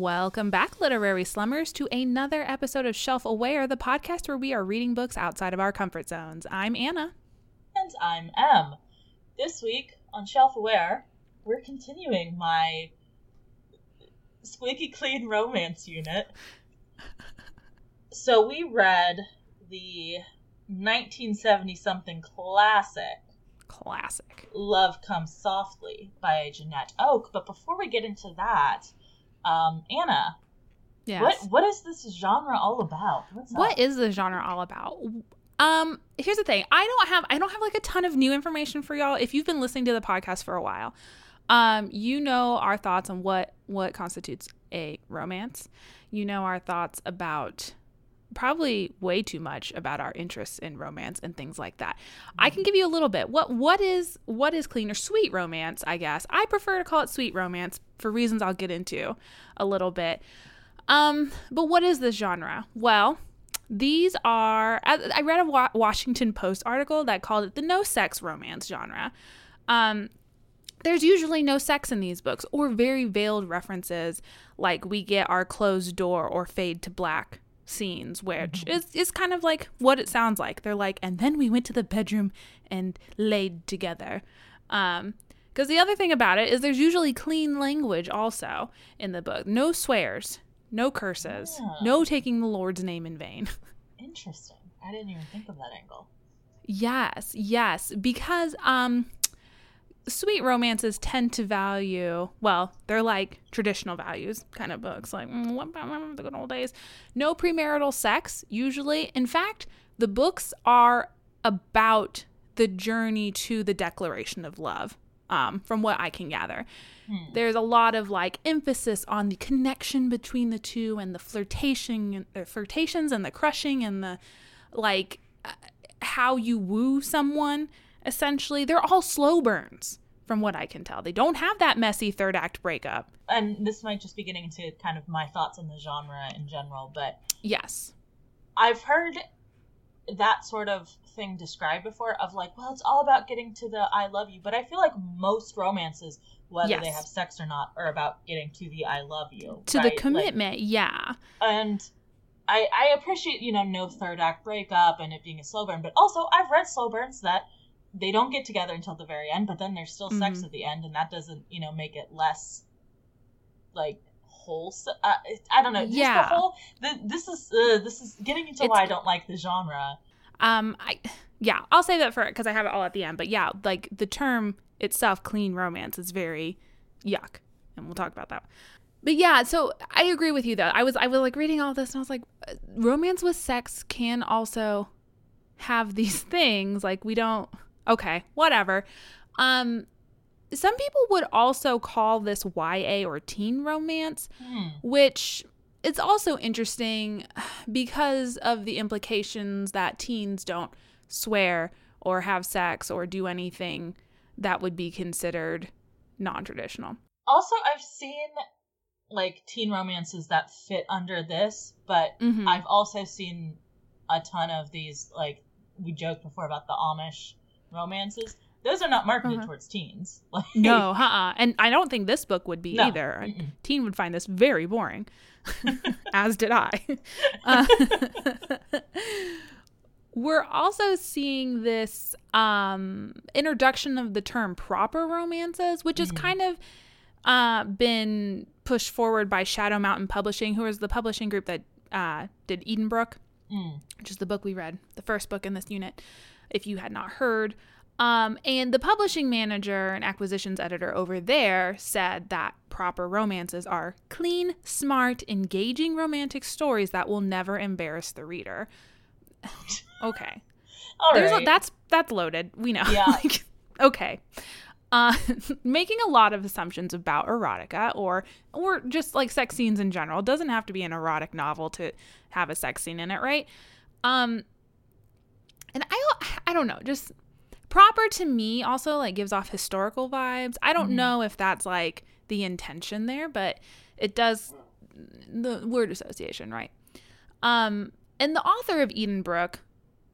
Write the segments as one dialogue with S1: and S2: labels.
S1: Welcome back, literary slummers, to another episode of Shelf Aware, the podcast where we are reading books outside of our comfort zones. I'm Anna.
S2: And I'm Em. This week on Shelf Aware, we're continuing my squeaky clean romance unit. So we read the 1970 something classic
S1: Classic.
S2: Love Comes Softly by Janette Oke. But before we get into that, um, Anna,
S1: Yes.
S2: what what is this genre all about? What's
S1: What is the genre all about? Um, here's the thing. I don't have I don't have like a ton of new information for y'all. If you've been listening to the podcast for a while, um, you know our thoughts on what what constitutes a romance. You know our thoughts about probably way too much about our interests in romance and things like that. I can give you a little bit. What what is what is clean or sweet romance, I guess. I prefer to call it sweet romance for reasons I'll get into a little bit. Um, but what is this genre? Well, these are I read a Washington Post article that called it the no sex romance genre. Um, there's usually no sex in these books or very veiled references like we get our closed door or fade to black scenes which is, is kind of like what it sounds like they're like and then we went to the bedroom and laid together um because the other thing about it is there's usually clean language also in the book no swears no curses
S2: Yeah.
S1: no taking the lord's name in vain
S2: Interesting. I didn't even think of that angle.
S1: Yes, yes, because um sweet romances tend to value, well, they're like traditional values kind of books, like mm, what about remember the good old days? No premarital sex usually. In fact, the books are about the journey to the declaration of love. Um, from what I can gather, there's a lot of like emphasis on the connection between the two and the flirtation, uh, flirtations and the crushing and the like uh, how you woo someone essentially they're all slow burns from what i can tell they don't have that messy third act breakup
S2: And this might just be getting into kind of my thoughts on the genre in general, but
S1: yes
S2: I've heard that sort of thing described before of like, well, it's all about getting to the I love you. But I feel like most romances, whether they have sex or not, are about getting to the I love you.
S1: to
S2: right?
S1: the
S2: Like,
S1: commitment yeah
S2: and I, I appreciate, you know, no third act breakup and it being a slow burn, but also I've read slow burns that they don't get together until the very end, but then there's still sex
S1: Mhm.
S2: at the end, and that doesn't, you know, make it less like wholesome. Uh, I don't know.
S1: Yeah.
S2: the whole. The, this is uh, this is getting into
S1: It's-
S2: why I don't like the genre.
S1: um i yeah i'll say that for it because i have it all at the end but yeah like the term itself clean romance is very yuck and we'll talk about that but yeah so i agree with you though i was i was like reading all this and i was like uh, romance with sex can also have these things like we don't okay whatever um some people would also call this YA or teen romance,
S2: Hmm.
S1: which it's also interesting because of the implications that teens don't swear or have sex or do anything that would be considered non-traditional.
S2: Also, I've seen like teen romances that fit under this, but
S1: Mhm.
S2: I've also seen a ton of these like we joked before about the Amish romances. Those are not marketed
S1: Uh-huh.
S2: towards teens. Like,
S1: No, uh-uh. And I don't think this book would be
S2: No.
S1: either. A
S2: Mm-mm.
S1: teen would find this very boring, as did I. Uh, we're also seeing this um, introduction of the term proper romances, which has
S2: Mhm.
S1: kind of uh, been pushed forward by Shadow Mountain Publishing, who is the publishing group that uh, did Edenbrooke
S2: Mm.
S1: which is the book we read, the first book in this unit, if you had not heard. Um, and the publishing manager and acquisitions editor over there said that proper romances are clean, smart, engaging romantic stories that will never embarrass the reader. okay.
S2: All
S1: There's a, that's that's loaded. We know.
S2: Yeah.
S1: Like, okay. Uh, making a lot of assumptions about erotica or or just like sex scenes in general It doesn't have to be an erotic novel to have a sex scene in it, right? Um, and I I don't know, just proper to me also like gives off historical vibes. I don't
S2: Mhm.
S1: know if that's like the intention there, but it does the word association, right? Um, and the author of Edenbrooke,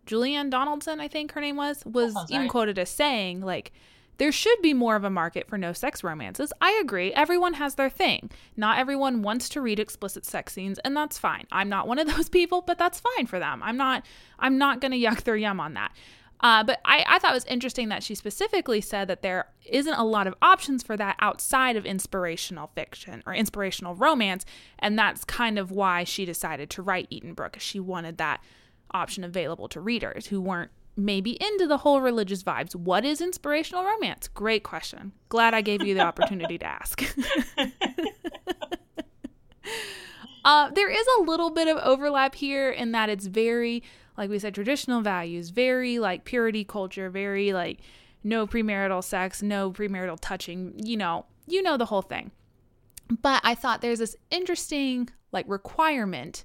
S1: Julianne Donaldson, I think her name was, was
S2: sounds
S1: even quoted as saying like there should be more of a market for no sex romances. I agree. Everyone has their thing. Not everyone wants to read explicit sex scenes, and that's fine. I'm not one of those people, but that's fine for them. I'm not I'm not gonna yuck their yum on that. Uh, but I, I thought it was interesting that she specifically said that there isn't a lot of options for that outside of inspirational fiction or inspirational romance. And that's kind of why she decided to write Edenbrooke. She wanted that option available to readers who weren't maybe into the whole religious vibes. What is inspirational romance? Great question. Glad I gave you the opportunity to ask. uh, there is a little bit of overlap here in that it's very like we said, traditional values, very like purity culture, very like no premarital sex, no premarital touching, you know, you know the whole thing. But I thought there's this interesting like requirement,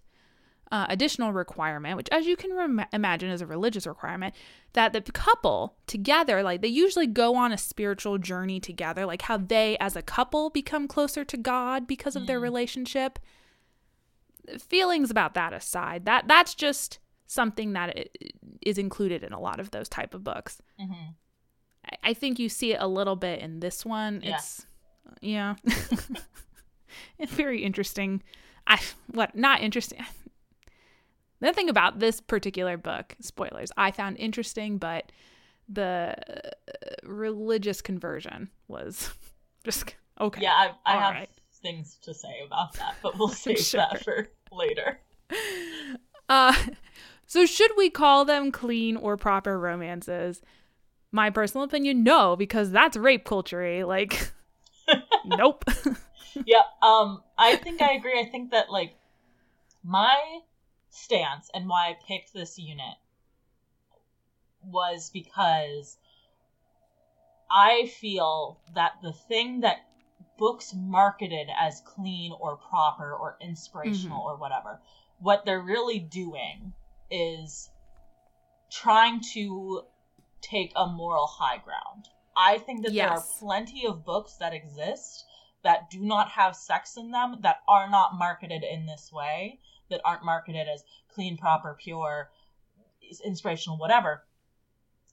S1: uh, additional requirement, which as you can rem- imagine is a religious requirement, that the couple together, like they usually go on a spiritual journey together, like how they as a couple become closer to God because of mm. their relationship. Feelings about that aside, that that's just something that is included in a lot of those type of books. Mm-hmm. I think you see it a little bit in this one. Yeah. It's yeah, it's very interesting. I what not interesting. The thing about this particular book, spoilers, I found interesting, but the religious conversion was just okay.
S2: Yeah, I, I have right. things to say about that, but we'll save sure. that for later.
S1: Uh, so, should we call them clean or proper romances? My personal opinion, no, because that's rape culture. Eh? Like, nope.
S2: yeah, um, I think I agree. I think that like my stance and why I picked this unit was because I feel that the thing that books marketed as clean or proper or inspirational mm-hmm. or whatever, what they're really doing is trying to take a moral high ground. I think that yes. there are plenty of books that exist that do not have sex in them that are not marketed in this way, that aren't marketed as clean, proper, pure, inspirational, whatever.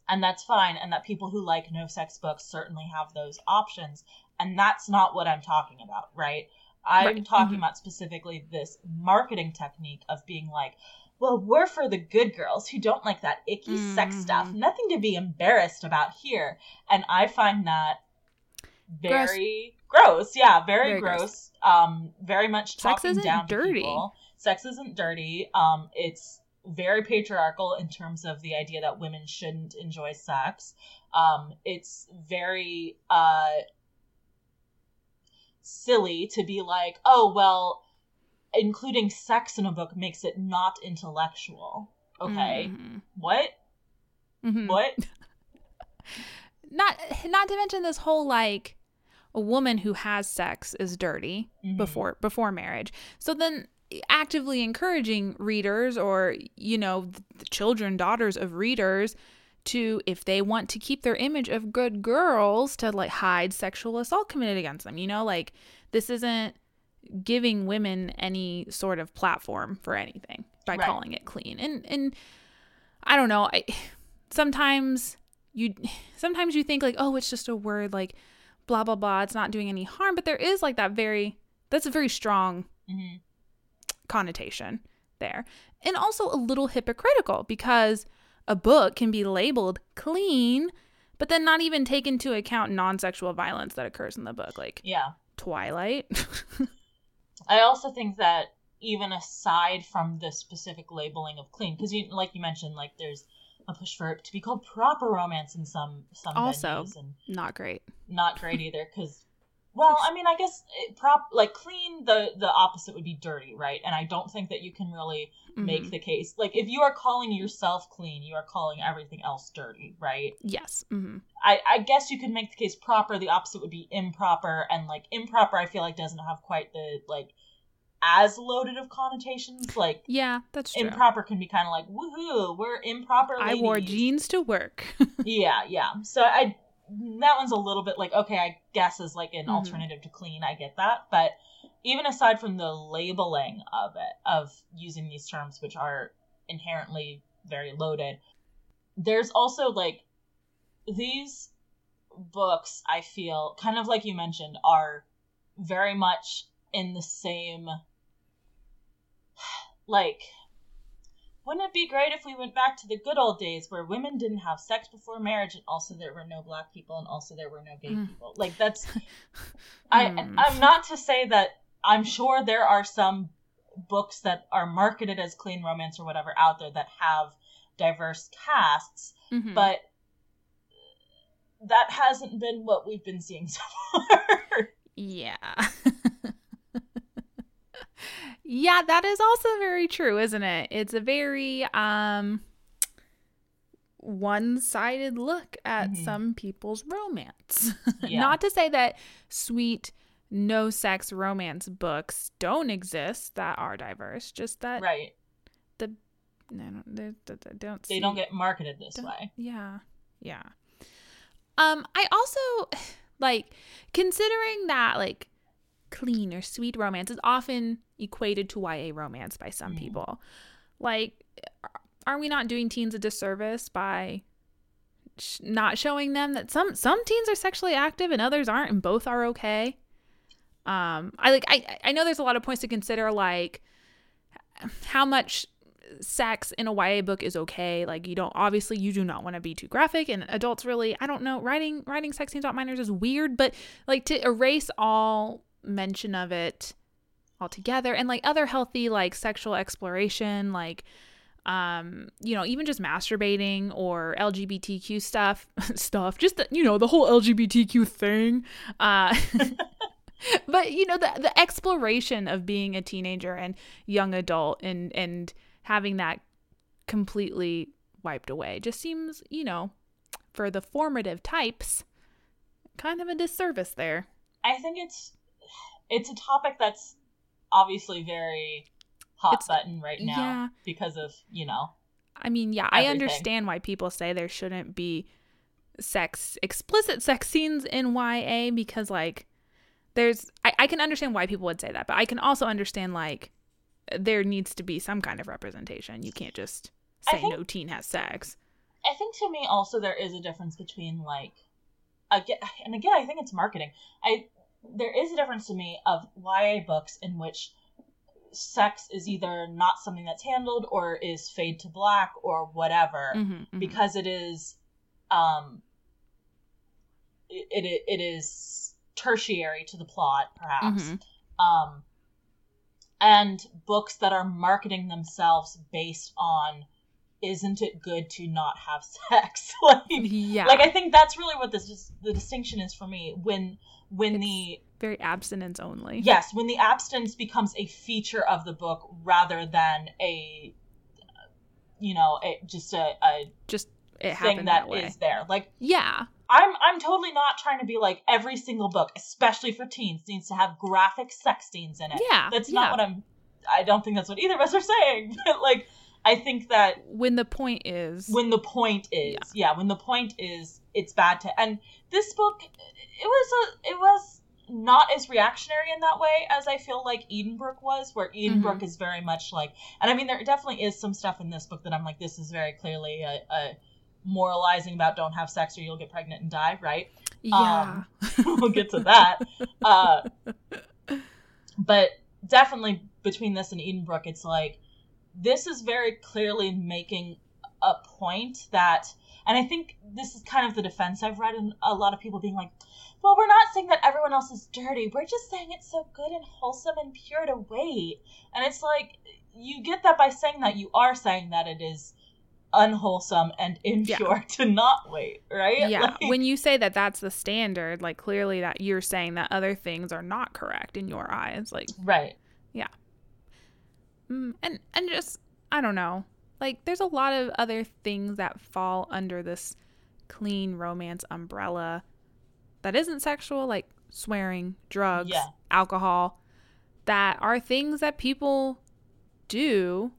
S2: And that's fine. And that people who like no sex books certainly have those options. And that's not what I'm talking about, right? I'm right. talking mm-hmm. about specifically this marketing technique of being like, well, we're for the good girls who don't like that icky mm-hmm. sex stuff. Nothing to be embarrassed about here. And I find that very gross. gross. Yeah, very, very gross. gross. Um, very much talking Sex isn't down dirty. people. Sex isn't dirty. Um, it's very patriarchal in terms of the idea that women shouldn't enjoy sex. Um, it's very uh, silly to be like, oh well including sex in a book makes it not intellectual. Okay. Mm-hmm. What? Mm-hmm. What?
S1: not not to mention this whole like a woman who has sex is dirty mm-hmm. before before marriage. So then actively encouraging readers or you know the children daughters of readers to if they want to keep their image of good girls to like hide sexual assault committed against them you know like this isn't giving women any sort of platform for anything by right. calling it clean. And and I don't know, I sometimes you sometimes you think like, "Oh, it's just a word like blah blah blah, it's not doing any harm," but there is like that very that's a very strong mm-hmm. Connotation there. And also a little hypocritical because a book can be labeled clean but then not even take into account non-sexual violence that occurs in the book like
S2: yeah
S1: twilight
S2: I also think that even aside from the specific labeling of clean, because you like you mentioned, like there's a push for it to be called proper romance in some some
S1: also and not great,
S2: not great either. Because well, I mean, I guess it, prop like clean the the opposite would be dirty, right? And I don't think that you can really mm-hmm. make the case like if you are calling yourself clean, you are calling everything else dirty, right?
S1: Yes. Mm-hmm.
S2: I I guess you could make the case proper. The opposite would be improper, and like improper, I feel like doesn't have quite the like as loaded of connotations. Like
S1: yeah, that's true.
S2: Improper can be kind of like woohoo, we're improper. Ladies.
S1: I wore jeans to work.
S2: yeah, yeah. So I that one's a little bit like okay i guess is like an mm-hmm. alternative to clean i get that but even aside from the labeling of it of using these terms which are inherently very loaded there's also like these books I feel kind of like you mentioned are very much in the same like wouldn't it be great if we went back to the good old days where women didn't have sex before marriage and also there were no black people and also there were no gay mm. people like that's i mm. i'm not to say that i'm sure there are some books that are marketed as clean romance or whatever out there that have diverse casts mm-hmm. but that hasn't been what we've been seeing so far
S1: yeah yeah, that is also very true, isn't it? It's a very um one-sided look at mm-hmm. some people's romance. Yeah. Not to say that sweet no sex romance books don't exist that are diverse, just that
S2: Right.
S1: The no, they, they, they don't
S2: They see, don't get marketed this way.
S1: Yeah. Yeah. Um I also like considering that like clean or sweet romance is often equated to YA romance by some mm. people. Like, are we not doing teens a disservice by sh- not showing them that some some teens are sexually active and others aren't, and both are okay? Um, I like I I know there's a lot of points to consider, like how much sex in a YA book is okay. Like you don't obviously you do not want to be too graphic and adults really I don't know writing writing sex scenes about minors is weird, but like to erase all mention of it altogether and like other healthy like sexual exploration like um you know even just masturbating or lgbtq stuff stuff just the, you know the whole lgbtq thing uh but you know the the exploration of being a teenager and young adult and and having that completely wiped away just seems you know for the formative types kind of a disservice there.
S2: I think it's it's a topic that's obviously very hot it's, button right now yeah. because of you know
S1: i mean yeah everything. i understand why people say there shouldn't be sex explicit sex scenes in ya because like there's I, I can understand why people would say that but i can also understand like there needs to be some kind of representation you can't just say think, no teen has sex
S2: i think to me also there is a difference between like again and again i think it's marketing i there is a difference to me of YA books in which sex is either not something that's handled or is fade to black or whatever mm-hmm, mm-hmm. because it is um it, it, it is tertiary to the plot perhaps mm-hmm. um and books that are marketing themselves based on isn't it good to not have sex like yeah like i think that's really what this is the distinction is for me when when it's the
S1: very abstinence only.
S2: Yes, when the abstinence becomes a feature of the book rather than a you know, a, just a, a
S1: just it thing that, that is
S2: there. Like
S1: yeah.
S2: I'm I'm totally not trying to be like every single book, especially for teens, needs to have graphic sex scenes in it.
S1: Yeah.
S2: That's not yeah. what I'm I don't think that's what either of us are saying. like I think that
S1: when the point is
S2: when the point is yeah. yeah, when the point is it's bad to and this book it was a it was not as reactionary in that way as I feel like Edenbrooke was, where Edenbrooke mm-hmm. is very much like, and I mean, there definitely is some stuff in this book that I'm like, this is very clearly a, a moralizing about don't have sex or you'll get pregnant and die, right?
S1: Yeah.
S2: Um, we'll get to that. Uh, but definitely between this and Edenbrooke, it's like, this is very clearly making a point that, and I think this is kind of the defense I've read in a lot of people being like, well, we're not saying that everyone else is dirty. We're just saying it's so good and wholesome and pure to wait. And it's like, you get that by saying that. You are saying that it is unwholesome and impure yeah. to not wait, right?
S1: Yeah. Like, when you say that that's the standard, like clearly that you're saying that other things are not correct in your eyes. Like,
S2: right.
S1: Yeah. Mm, and, and just, I don't know. Like, there's a lot of other things that fall under this clean romance umbrella that isn't sexual, like swearing, drugs, yeah. alcohol, that are things that people do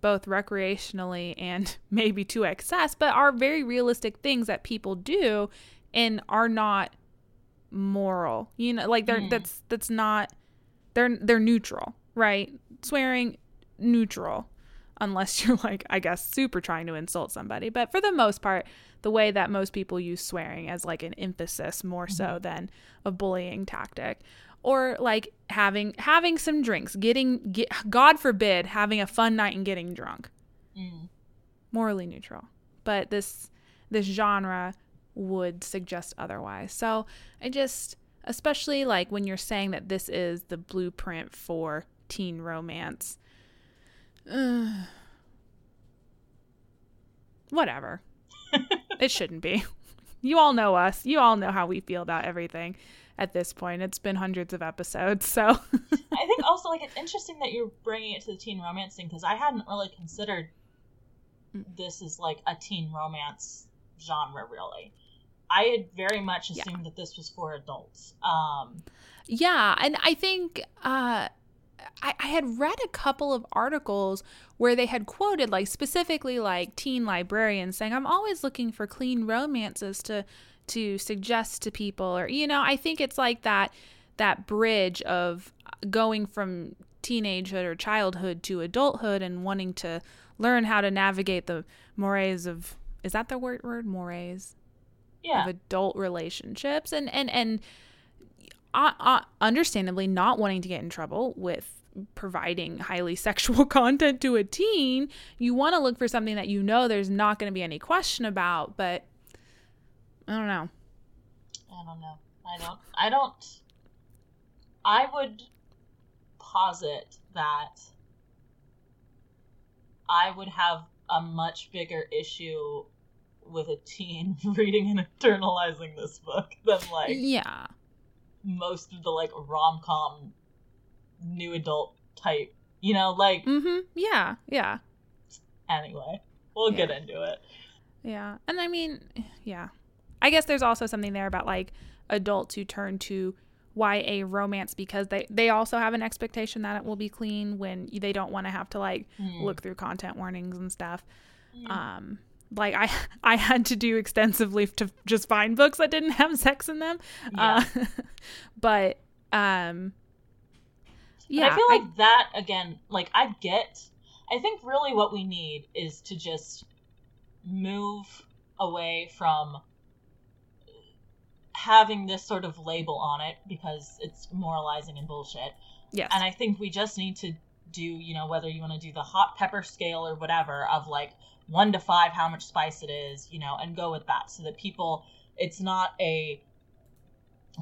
S1: both recreationally and maybe to excess, but are very realistic things that people do and are not moral. You know, like they're mm. that's that's not they're they're neutral, right? Swearing neutral. Unless you're like I guess super trying to insult somebody. But for the most part, the way that most people use swearing as like an emphasis more so
S2: Mhm.
S1: than a bullying tactic or like having having some drinks, getting get, God forbid having a fun night and getting drunk.
S2: Mm.
S1: Morally neutral. But this this genre would suggest otherwise. So, I just especially like when you're saying that this is the blueprint for teen romance. Uh, whatever. it shouldn't be. You all know us. You all know how we feel about everything at this point. It's been hundreds of episodes, so
S2: I think also like it's interesting that you're bringing it to the teen romance thing because I hadn't really considered
S1: Mm.
S2: this as like a teen romance genre. Really, I had very much
S1: Yeah.
S2: assumed that this was for adults. Um,
S1: Yeah, and I think uh, I, I had read a couple of articles where they had quoted, like specifically, like teen librarians saying, "I'm always looking for clean romances to to suggest to people," or you know, I think it's like that that bridge of going from teenagehood or childhood to adulthood and wanting to learn how to navigate the mores of is that the word word? Mores?
S2: Yeah,
S1: of adult relationships. And and and uh, understandably not wanting to get in trouble with providing highly sexual content to a teen you want to look for something that you know there's not going to be any question about but i don't know
S2: I don't know. I don't. I don't. I would posit that I would have a much bigger issue with a teen reading and internalizing this book than like
S1: yeah
S2: most of the like rom com new adult type. You know, like
S1: mm-hmm yeah yeah
S2: anyway, we'll
S1: Yeah.
S2: get into it.
S1: Yeah. And I mean, yeah. I guess there's also something there about like adults who turn to YA romance because they they also have an expectation that it will be clean when they don't want to have to like
S2: Hmm.
S1: look through content warnings and stuff.
S2: Yeah.
S1: Um like I I had to do extensively to just find books that didn't have sex in them.
S2: Yeah.
S1: Uh, but um yeah,
S2: I feel like that again, like I get I think really what we need is to just move away from having this sort of label on it because it's moralizing and bullshit.
S1: yes.
S2: And I think we just need to do, you know, whether you want to do the hot pepper scale or whatever of like one to five, how much spice it is, you know, and go with that so that people, it's not a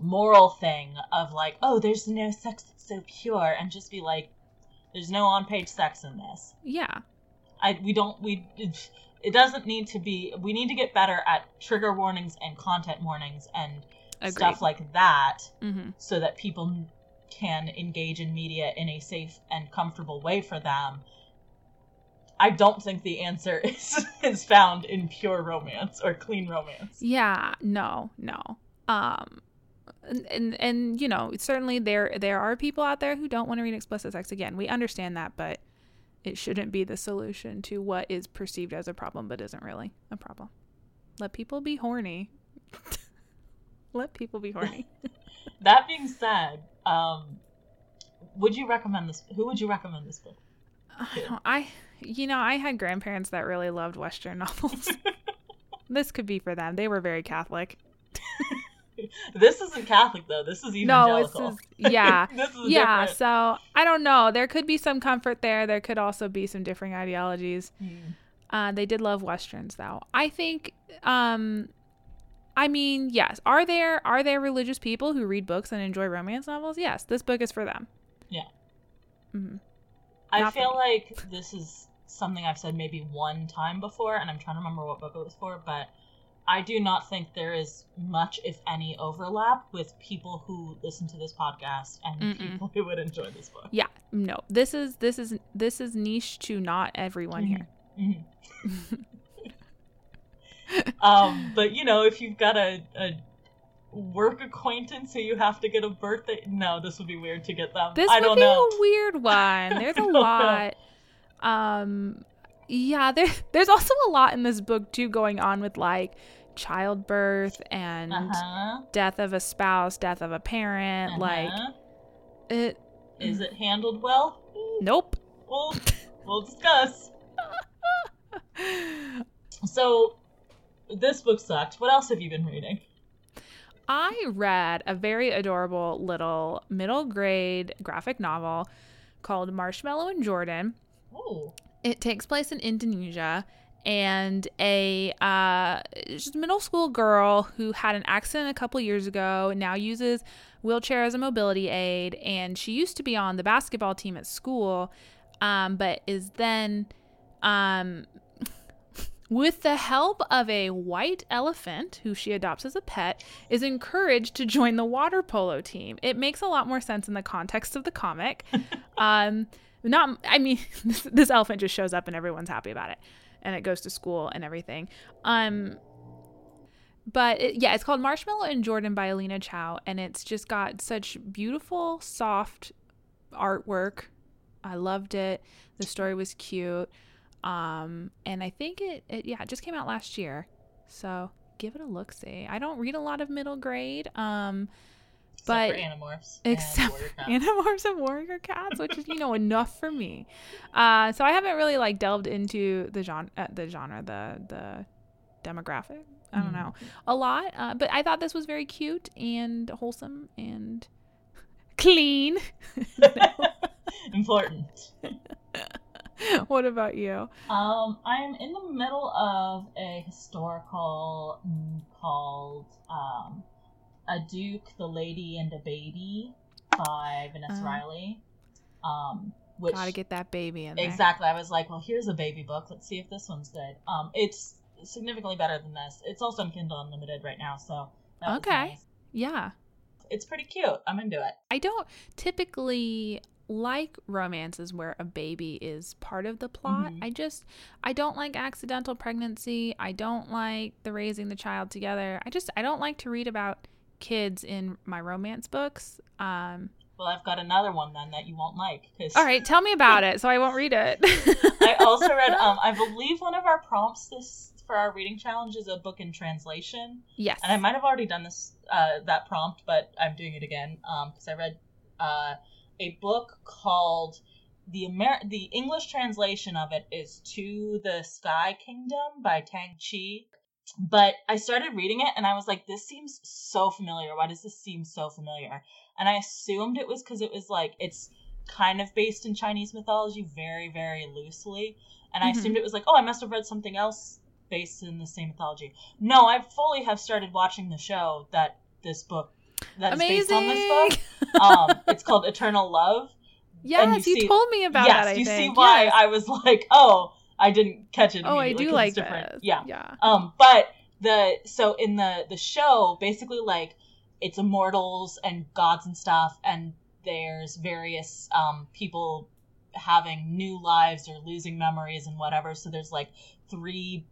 S2: moral thing of like, oh, there's no sex that's so pure, and just be like, there's no on page sex in this.
S1: yeah.
S2: I, we don't, we, it, doesn't need to be, we need to get better at trigger warnings and content warnings and
S1: Agreed.
S2: stuff like that
S1: Mhm.
S2: so that people can engage in media in a safe and comfortable way for them. I don't think the answer is is found in pure romance or clean romance.
S1: Yeah, no, no. Um and, and and you know, certainly there there are people out there who don't want to read explicit sex again. We understand that, but it shouldn't be the solution to what is perceived as a problem but isn't really a problem. Let people be horny. Let people be horny.
S2: That being said, um, would you recommend this? Who would you recommend this book?
S1: I, don't, I you know, I had grandparents that really loved western novels. this could be for them. They were very Catholic.
S2: This isn't Catholic though. This is
S1: No, it's
S2: evangelical.
S1: just, yeah.
S2: this is
S1: yeah
S2: different.
S1: so i don't know there could be some comfort there there could also be some differing ideologies
S2: Hmm.
S1: uh, they did love westerns though i think um i mean yes are there are there religious people who read books and enjoy romance novels yes this book is for them
S2: Yeah.
S1: hmm
S2: I feel like this is something I've said maybe one time before, and I'm trying to remember what book it was for, but I do not think there is much, if any, overlap with people who listen to this podcast and
S1: Mm-mm.
S2: people who would enjoy this book.
S1: yeah no this is this is this is niche to not everyone here
S2: Mhm. um, but you know, if you've got a, a work acquaintance who you have to get a birthday, no, this would be weird to get them.
S1: This
S2: I
S1: would be
S2: know.
S1: a weird one. There's a
S2: don't know.
S1: Um, yeah, there, there's also a lot in this book too going on with like childbirth and
S2: Uh-huh.
S1: death of a spouse, death of a parent. Like
S2: uh-huh.
S1: it.
S2: is it handled well?
S1: Nope.
S2: We'll we'll discuss. so this book sucked. What else have you been reading?
S1: I read a very adorable little middle grade graphic novel called Marshmallow and Jordan.
S2: Oh.
S1: It takes place in Indonesia and a uh, just middle school girl who had an accident a couple years ago now uses wheelchair as a mobility aid and she used to be on the basketball team at school um, but is then um, with the help of a white elephant who she adopts as a pet is encouraged to join the water polo team it makes a lot more sense in the context of the comic um, not i mean this, this elephant just shows up and everyone's happy about it and it goes to school and everything. Um, but it, yeah, it's called Marshmallow and Jordan by Alina Chau, and it's just got such beautiful, soft artwork. I loved it. The story was cute, um, and I think it, it yeah, it just came out last year. So give it a look. See, I don't read a lot of middle grade. Um,
S2: but except for Animorphs,
S1: except for Animorphs and Warrior Cats, which is you know enough for me. Uh, so I haven't really like delved into the genre, uh, the genre, the the demographic. I don't mm. know a lot, uh, but I thought this was very cute and wholesome and clean.
S2: Important.
S1: what about you?
S2: Um, I'm in the middle of a historical called um, a Duke, the Lady, and a Baby by Vanessa uh, Riley. Um,
S1: which gotta get that baby in there.
S2: Exactly. I was like, well, here's a baby book. Let's see if this one's good. Um, it's significantly better than this. It's also on Kindle Unlimited right now, so
S1: okay, nice. yeah,
S2: it's pretty cute. I'm into it.
S1: I don't typically like romances where a baby is part of the plot. Mm-hmm. I just I don't like accidental pregnancy. I don't like the raising the child together. I just I don't like to read about kids in my romance books. Um,
S2: well, I've got another one then that you won't like.
S1: Cause... All right, tell me about it so I won't read it.
S2: I also read, um, I believe one of our prompts this for our reading challenge is a book in translation.
S1: Yes.
S2: And I might have already done this uh, that prompt, but I'm doing it again because um, I read uh, a book called the Amer- the English translation of it is To the Sky Kingdom by Tang Qi. But I started reading it and I was like, this seems so familiar. Why does this seem so familiar? And I assumed it was because it was like, it's kind of based in Chinese mythology very, very loosely. And I mm-hmm. assumed it was like, oh, I must have read something else based in the same mythology. No, I fully have started watching the show that this book that
S1: Amazing.
S2: is based on this book. Um, it's called Eternal Love.
S1: Yes, you, see, told me about yes, that.
S2: Yes, you
S1: think.
S2: see why yes. I was like, oh, I didn't catch it.
S1: Oh, I do like different. This.
S2: Yeah,
S1: yeah.
S2: Um, but the so in the the show, basically like it's immortals and gods and stuff, and there's various um people having new lives or losing memories and whatever. So there's like three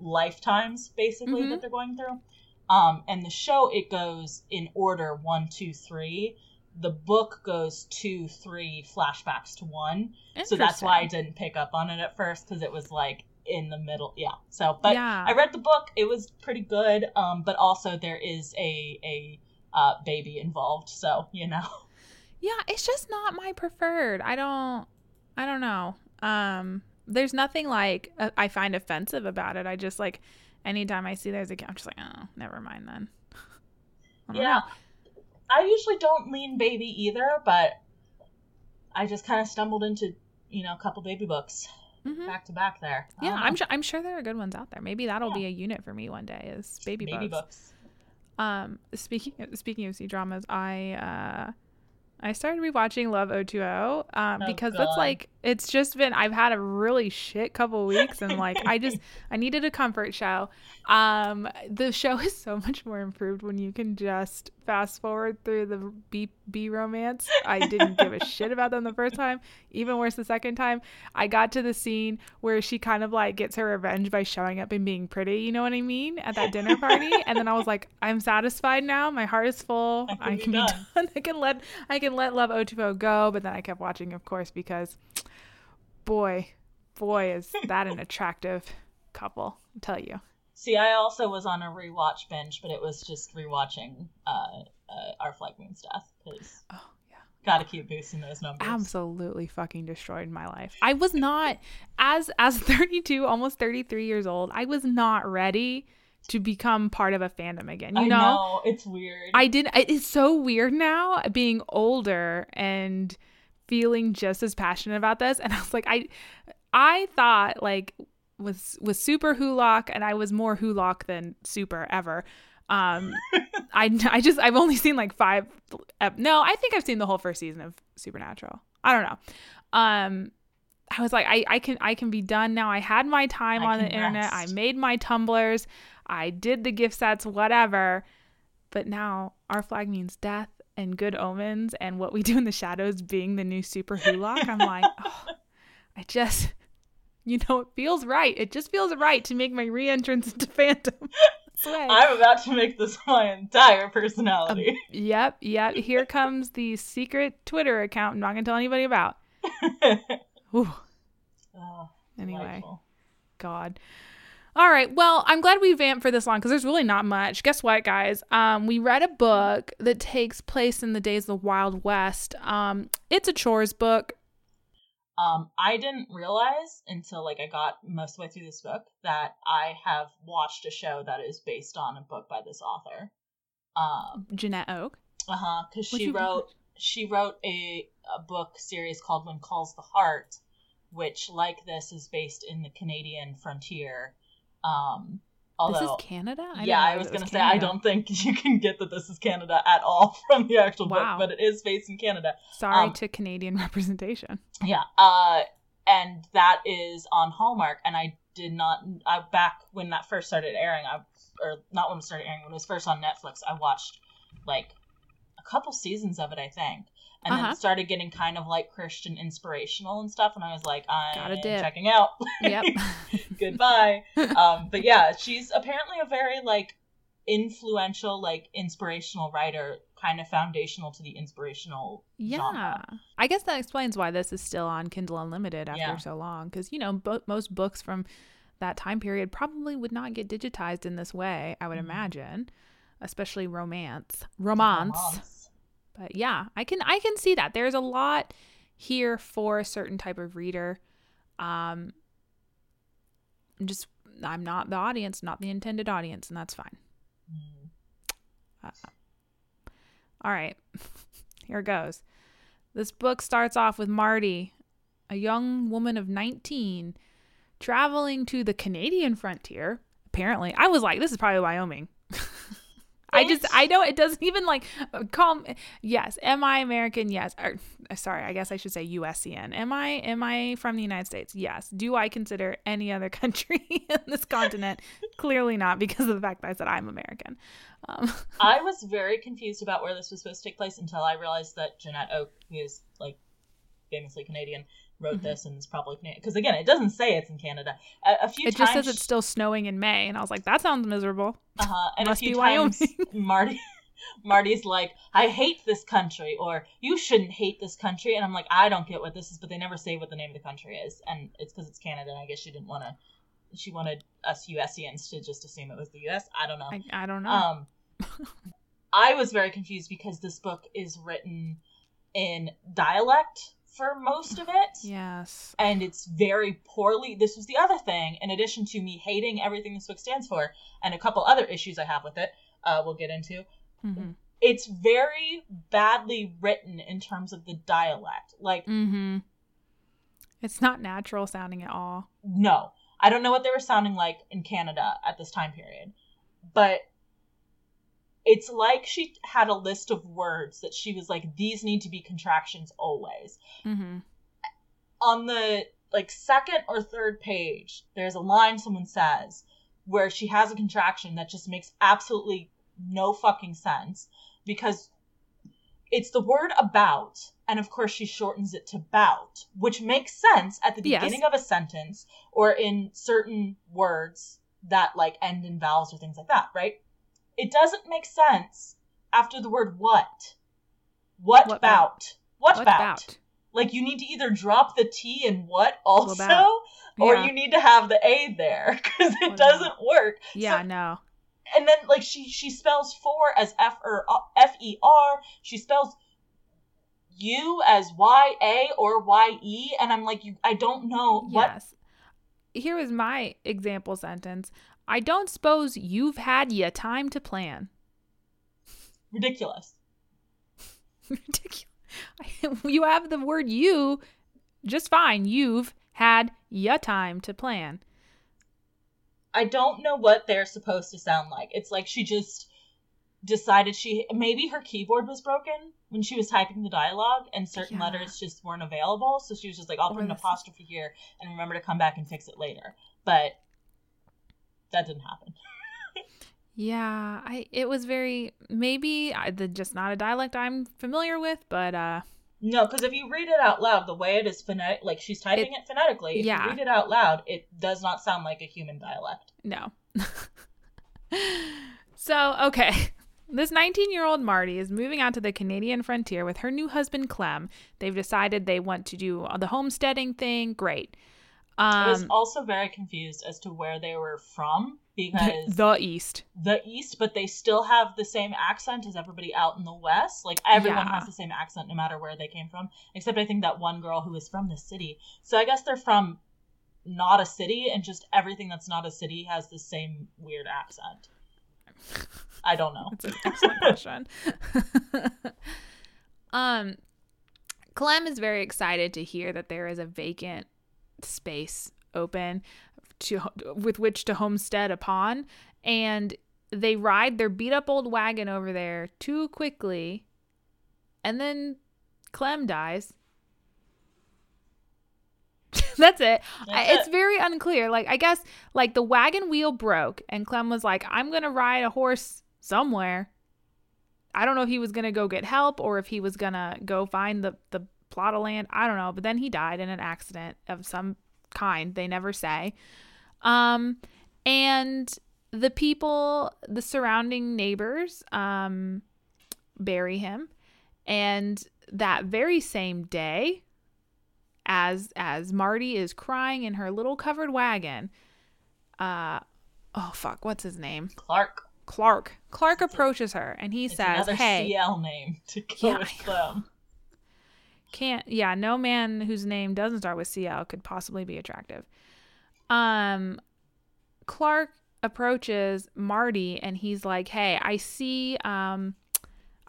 S2: lifetimes basically mm-hmm. that they're going through. Um, and the show it goes in order one, two, three the book goes two, three flashbacks to one. So that's why I didn't pick up on it at first because it was like in the middle. Yeah. So, but yeah. I read the book. It was pretty good. Um, but also there is a a uh, baby involved. So you know.
S1: Yeah, it's just not my preferred. I don't. I don't know. Um, there's nothing like uh, I find offensive about it. I just like anytime I see there's a I'm just like, oh, never mind then.
S2: yeah. Know. I usually don't lean baby either, but I just kind of stumbled into you know a couple baby books mm-hmm. back to back there.
S1: Yeah, I'm sure I'm sure there are good ones out there. Maybe that'll yeah. be a unit for me one day is baby,
S2: baby
S1: books.
S2: books.
S1: Um, speaking of, speaking of C dramas, I uh, I started rewatching Love O2O um, oh, because God. that's like it's just been I've had a really shit couple weeks and like I just I needed a comfort show. Um, the show is so much more improved when you can just fast forward through the B B romance. I didn't give a shit about them the first time. Even worse the second time. I got to the scene where she kind of like gets her revenge by showing up and being pretty, you know what I mean? At that dinner party. and then I was like, I'm satisfied now. My heart is full. I can, I can be done. done. I can let I can let Love O2O go. But then I kept watching, of course, because boy, boy, is that an attractive couple. I'll tell you.
S2: See, I also was on a rewatch binge, but it was just rewatching uh, uh, Our Flag Means Death. Cause...
S1: Oh, yeah.
S2: Gotta keep boosting those numbers.
S1: absolutely fucking destroyed my life. I was not as as 32, almost 33 years old. I was not ready to become part of a fandom again. You
S2: I
S1: know?
S2: know it's weird.
S1: I did it's so weird now being older and feeling just as passionate about this and I was like I I thought like with with Super Wholock and I was more Wholock than Super ever. Um I I just I've only seen like 5 ep- No, I think I've seen the whole first season of Supernatural. I don't know. Um I was like I I can I can be done now. I had my time
S2: I
S1: on the
S2: can
S1: internet. I made my Tumblrs. I did the gift sets whatever. But now our flag means death and good omens and what we do in the shadows being the new super wholock. I'm like, oh, I just, you know, it feels right. It just feels right to make my re-entrance into fandom.
S2: I'm about to make this my entire personality.
S1: Yep, yep. Here comes the secret Twitter account. I'm not gonna tell anybody about. Ooh,
S2: oh,
S1: anyway,
S2: delightful.
S1: God. All right. Well, I'm glad we vamped for this long because there's really not much. Guess what, guys? Um, we read a book that takes place in the days of the Wild West. Um, it's a chores book.
S2: Um, I didn't realize until like I got most of the way through this book that I have watched a show that is based on a book by this author. Um,
S1: Janette Oke.
S2: uh huh, because she wrote she wrote a a book series called When Calls the Heart, which like this is based in the Canadian frontier. Um, although
S1: this is Canada. I
S2: yeah, I was gonna say I don't think you can get that this is Canada at all from the actual
S1: Wow.
S2: book, but it is based in Canada.
S1: Sorry
S2: um,
S1: to Canadian representation.
S2: Yeah, uh, and that is on Hallmark, and I did not. I back when that first started airing, I or not when it started airing, when it was first on Netflix, I watched like a couple seasons of it, I think, and then
S1: Uh-huh.
S2: it started getting kind of like Christian inspirational and stuff, and I was like, I'm checking out.
S1: Yep.
S2: Goodbye. um, but yeah, she's apparently a very like influential, like inspirational writer, kind of foundational to the inspirational
S1: Yeah.
S2: genre.
S1: I guess that explains why this is still on Kindle Unlimited after
S2: Yeah.
S1: so long. Because, you know, bo- most books from that time period probably would not get digitized in this way, I would
S2: Mhm.
S1: imagine, especially romance. Romance.
S2: Romance.
S1: But yeah, I can I can see that. There's a lot here for a certain type of reader. Um I'm just I'm not the audience, not the intended audience, and that's fine.
S2: Mm.
S1: All right, here it goes. This book starts off with Marty, a young woman of 19, traveling to the Canadian frontier. Apparently, I was like, this is probably Wyoming. I just, I know it doesn't even like call. me- Yes, am I American? Yes. Or, sorry, I guess I should say USian. Am I, am I from the United States? Yes. Do I consider any other country in this continent? Clearly not, because of the fact that I said I'm American. Um,
S2: I was very confused about where this was supposed to take place until I realized that Janette Oke, who is like famously Canadian, wrote
S1: Mhm.
S2: this and is probably Because again, it doesn't say it's in Canada. A, a few
S1: it
S2: times,
S1: just says it's still snowing in May, and I was like, that sounds miserable.
S2: uh-huh, and
S1: must
S2: a few
S1: be
S2: times
S1: Wyoming.
S2: Marty. Marty's like, I hate this country, or you shouldn't hate this country, and I'm like, I don't get what this is, but they never say what the name of the country is, and it's because it's Canada. And I guess she didn't want to. She wanted us USians to just assume it was the US. I don't know.
S1: I, I don't know.
S2: Um, I was very confused because this book is written in dialect for most of it,
S1: yes.
S2: and it's very poorly. This was the other thing, in addition to me hating everything this book stands for, and a couple other issues I have with it. Uh, we'll get into.
S1: Mm-hmm.
S2: It's very badly written in terms of the dialect. Like,
S1: Mm-hmm. It's not natural sounding at all.
S2: no, I don't know what they were sounding like in Canada at this time period, but it's like she had a list of words that she was like, these need to be contractions always.
S1: Mm-hmm.
S2: On the like second or third page, there's a line someone says where she has a contraction that just makes absolutely no fucking sense because it's the word about, and of course she shortens it to bout, which makes sense at the
S1: Yes.
S2: beginning of a sentence or in certain words that like end in vowels or things like that, right? It doesn't make sense after the word what. What,
S1: What
S2: bout? What,
S1: What
S2: bout?
S1: about?
S2: Like you need to either drop the T in what also,
S1: about?
S2: or you need to have the A there because it
S1: What
S2: doesn't work.
S1: Yeah,
S2: So-
S1: no.
S2: and then like she she spells for as F or uh, F E R. She spells you as Y A or Y E, and I'm like, you, I don't know what.
S1: Yes. Here is my example sentence. I don't suppose you've had ya time to plan.
S2: Ridiculous.
S1: Ridiculous. you have the word you just fine. You've had ya time to plan.
S2: I don't know what they're supposed to sound like. It's like she just decided she maybe her keyboard was broken when she was typing the dialogue and certain
S1: Yeah.
S2: letters just weren't available. So she was just like, I'll put an apostrophe here and remember to come back and fix it later. But that didn't happen.
S1: Yeah, I it was very maybe I, the just not a dialect I'm familiar with, but uh
S2: No, because if you read it out loud, the way it is phonetic, like she's typing it, phonetically, if
S1: yeah.
S2: you read it out loud, it does not sound like a human dialect.
S1: no. so, okay. This 19 year old Marty is moving out to the Canadian frontier with her new husband Clem. They've decided they want to do the homesteading thing. Great.
S2: I was
S1: Um,
S2: also very confused as to where they were from because
S1: the East.
S2: the East, but they still have the same accent as everybody out in the West. Like everyone
S1: Yeah.
S2: has the same accent no matter where they came from, except I think that one girl who is from the city. So I guess they're from not a city, and just everything that's not a city has the same weird accent. I don't know.
S1: That's an excellent question. um, Clem is very excited to hear that there is a vacant space open to with which to homestead upon, and they ride their beat up old wagon over there too quickly, and then Clem dies. That's it. I,
S2: That's
S1: it's
S2: it.
S1: very unclear. Like I guess like the wagon wheel broke and Clem was like, "I'm going to ride a horse somewhere." I don't know if he was going to go get help or if he was going to go find the the plot of land. I don't know, but then he died in an accident of some kind. They never say. Um and the people, the surrounding neighbors um bury him and that very same day as as Marty is crying in her little covered wagon. Uh oh fuck, what's his name?
S2: Clark.
S1: Clark. Clark approaches her and he
S2: It's
S1: says,
S2: another
S1: "Hey,
S2: CL name to go
S1: Yeah,
S2: with them.
S1: Can't yeah, no man whose name doesn't start with CL could possibly be attractive." Um Clark approaches Marty and he's like, "Hey, I see um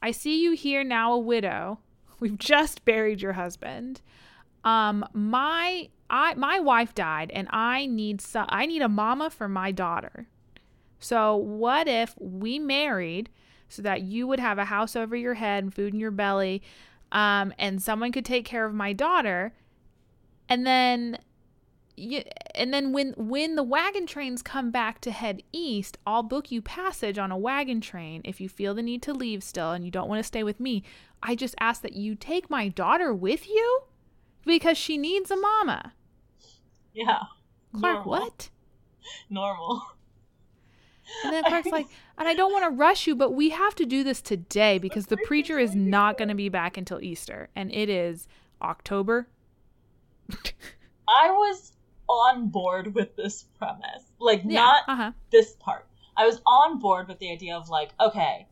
S1: I see you here now a widow. We've just buried your husband. Um my I my wife died and I need so, I need a mama for my daughter. So what if we married so that you would have a house over your head and food in your belly um and someone could take care of my daughter and then you, and then when when the wagon trains come back to head east, I'll book you passage on a wagon train if you feel the need to leave still and you don't want to stay with me. I just ask that you take my daughter with you because she needs a mama.
S2: Yeah.
S1: Clark,
S2: Normal.
S1: what?
S2: Normal.
S1: And then Clark's like, and I don't want to rush you, but we have to do this today because the preacher is not going to be back until Easter, and it is October.
S2: I was on board with this premise. Like,
S1: Yeah,
S2: not
S1: uh huh.
S2: this part. I was on board with the idea of, like, okay,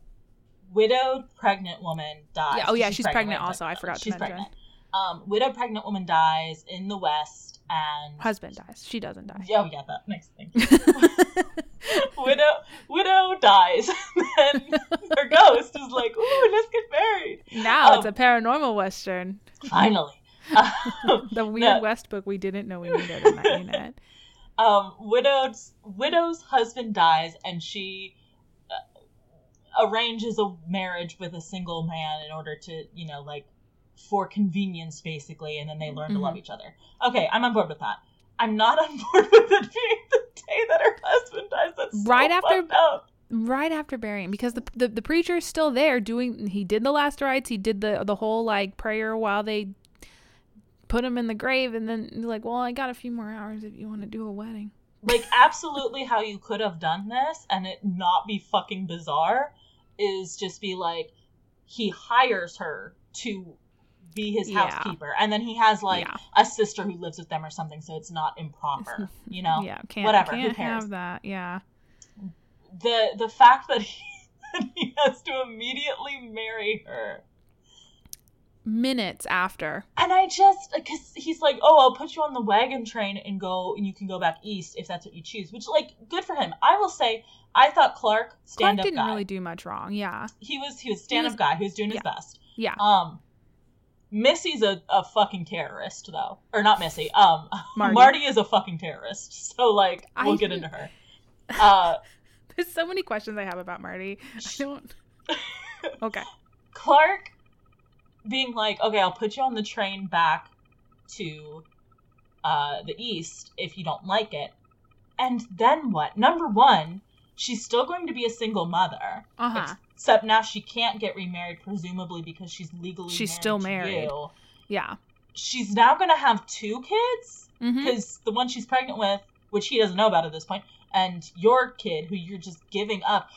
S2: widowed pregnant woman dies.
S1: Yeah, oh yeah, she's pregnant
S2: right?
S1: also, I forgot to
S2: she's
S1: mention.
S2: pregnant. Um, widowed pregnant woman dies in the West, and
S1: Husband dies. She doesn't die.
S2: Oh yeah, that next thing. widow widow dies. then her ghost is like, "Ooh, let's get married."
S1: now it's
S2: Um,
S1: a paranormal western.
S2: Finally. Um,
S1: The weird
S2: no.
S1: West book we didn't know we needed in that unit.
S2: um, widow's widow's husband dies, and she uh, arranges a marriage with a single man in order to, you know, like for convenience, basically, and then they learn to love
S1: Mhm.
S2: each other. Okay, I'm on board with that. I'm not on board with it being the day that her husband dies. That's so
S1: Right after-
S2: up.
S1: Right after burying, because the, the the preacher is still there doing. He did the last rites. He did the the whole like prayer while they put him in the grave, and then like, "Well, I got a few more hours if you want to do a wedding."
S2: like absolutely how you could have done this and it not be fucking bizarre is just be like he hires her to be his
S1: Yeah.
S2: housekeeper and then he has like
S1: Yeah.
S2: a sister who lives with them or something so it's not improper you know
S1: yeah, can't
S2: whatever, who
S1: can't
S2: cares?
S1: have that. Yeah,
S2: the the fact that he, that he has to immediately marry her
S1: minutes after.
S2: And I just because he's like, oh, I'll put you on the wagon train and go, and you can go back east if that's what you choose. Which, like, good for him. I will say, I thought Clark stand
S1: Clark
S2: up
S1: didn't
S2: guy.
S1: really do much wrong. Yeah.
S2: he was he was stand up guy. He was doing his
S1: yeah.
S2: best.
S1: Yeah.
S2: Um, Missy's a, a fucking terrorist though, or not Missy. Um,
S1: Marty.
S2: Marty, is a fucking terrorist. So like, we'll
S1: I-
S2: get into her. Uh,
S1: There's so many questions I have about Marty. I don't. Okay.
S2: Clark being like, okay, I'll put you on the train back to uh, the east if you don't like it. And then what? Number one, she's still going to be a single mother.
S1: Uh huh.
S2: Except now she can't get remarried, presumably because she's legally
S1: She's
S2: married
S1: still
S2: to
S1: married. Yeah.
S2: She's now going to have two kids
S1: mm-hmm.
S2: because the one she's pregnant with, which he doesn't know about at this point, and your kid, who you're just giving up.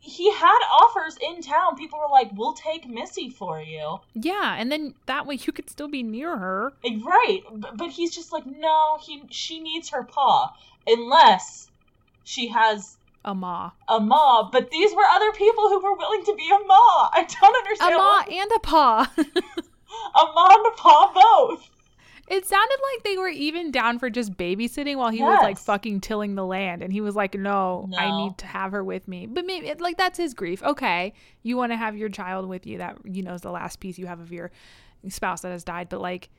S2: He had offers in town. People were like, "We'll take Missy for you."
S1: Yeah, and then that way you could still be near her.
S2: Eh, right, but, but he's just like, "No, he she needs her paw, unless she has
S1: A ma.
S2: a ma." But these were other people who were willing to be a ma. I don't understand.
S1: A ma
S2: why-
S1: and a pa.
S2: a ma and a pa both.
S1: It sounded like they were even down for just babysitting while he was like fucking tilling the land, and he was like, "No, I need to have her with me." But maybe like that's his grief. Okay, you want to have your child with you. That you know is the last piece you have of your spouse that has died. But like,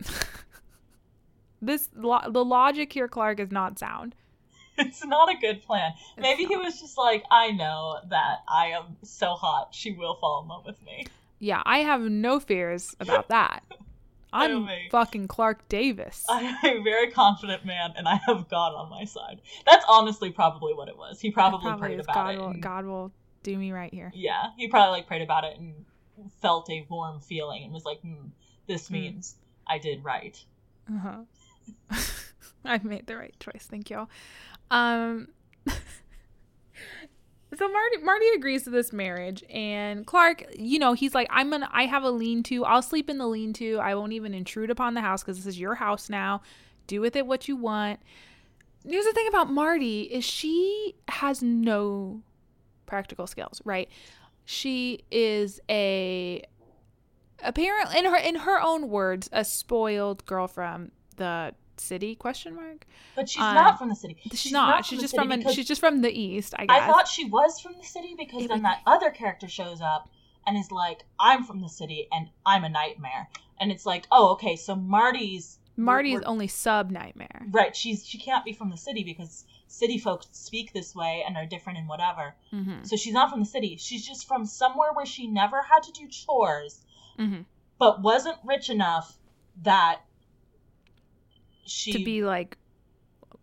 S1: this lo- the logic here, Clark, is not sound.
S2: It's not a good plan. Maybe he was just like, I know that I am so hot, she will fall in love with me.
S1: Yeah, I have no fears about that. I'm fucking Clark Davis.
S2: I'm a very confident man, and I have God on my side. That's honestly probably what it was. He probably,
S1: Probably
S2: prayed about
S1: God
S2: it.
S1: will
S2: and-
S1: God will do me right here.
S2: Yeah, he probably like prayed about it and felt a warm feeling and was like, hmm, "This
S1: Hmm.
S2: means I did right."
S1: Uh-huh. I've made the right choice. Thank you. Um So Marty Marty agrees to this marriage and Clark, you know, he's like I'm to I have a lean-to. I'll sleep in the lean-to. I won't even intrude upon the house cuz this is your house now. Do with it what you want. Here's the thing about Marty is she has no practical skills, right? She is a apparently in her in her own words a spoiled girl from the city question mark
S2: But she's
S1: Uh,
S2: not from the city.
S1: she's, not, she's just from an, she's just from the east i guess
S2: I thought she was from the city because
S1: It
S2: then
S1: would-
S2: that other character shows up and is like, "I'm from the city and I'm a nightmare," and it's like, "Oh, okay, so Marty's
S1: marty's
S2: we're-
S1: is only sub nightmare
S2: right. She's she can't be from the city because city folks speak this way and are different and whatever.
S1: mm-hmm.
S2: So she's not from the city. She's just from somewhere where she never had to do chores,
S1: Mm-hmm.
S2: but wasn't rich enough that she
S1: to be like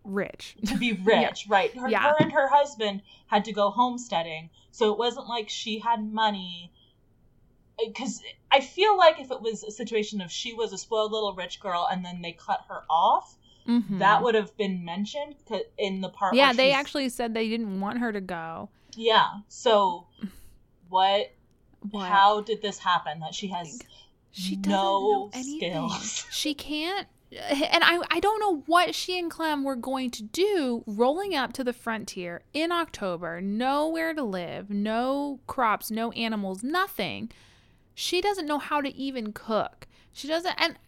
S1: rich
S2: to be rich, right? Her,
S1: Yeah.
S2: her and her husband had to go homesteading, so it wasn't like she had money. Because I feel like if it was a situation of she was a spoiled little rich girl and then they cut her off,
S1: Mhm.
S2: that would have been mentioned in the part.
S1: yeah they actually said they didn't want her to go
S2: Yeah. So, what?
S1: what
S2: How did this happen? That she has
S1: she doesn't
S2: no
S1: know anything
S2: skills.
S1: she can't and I, I don't know what she and Clem were going to do rolling up to the frontier in October, nowhere to live, no crops, no animals, nothing. She doesn't know how to even cook. She doesn't and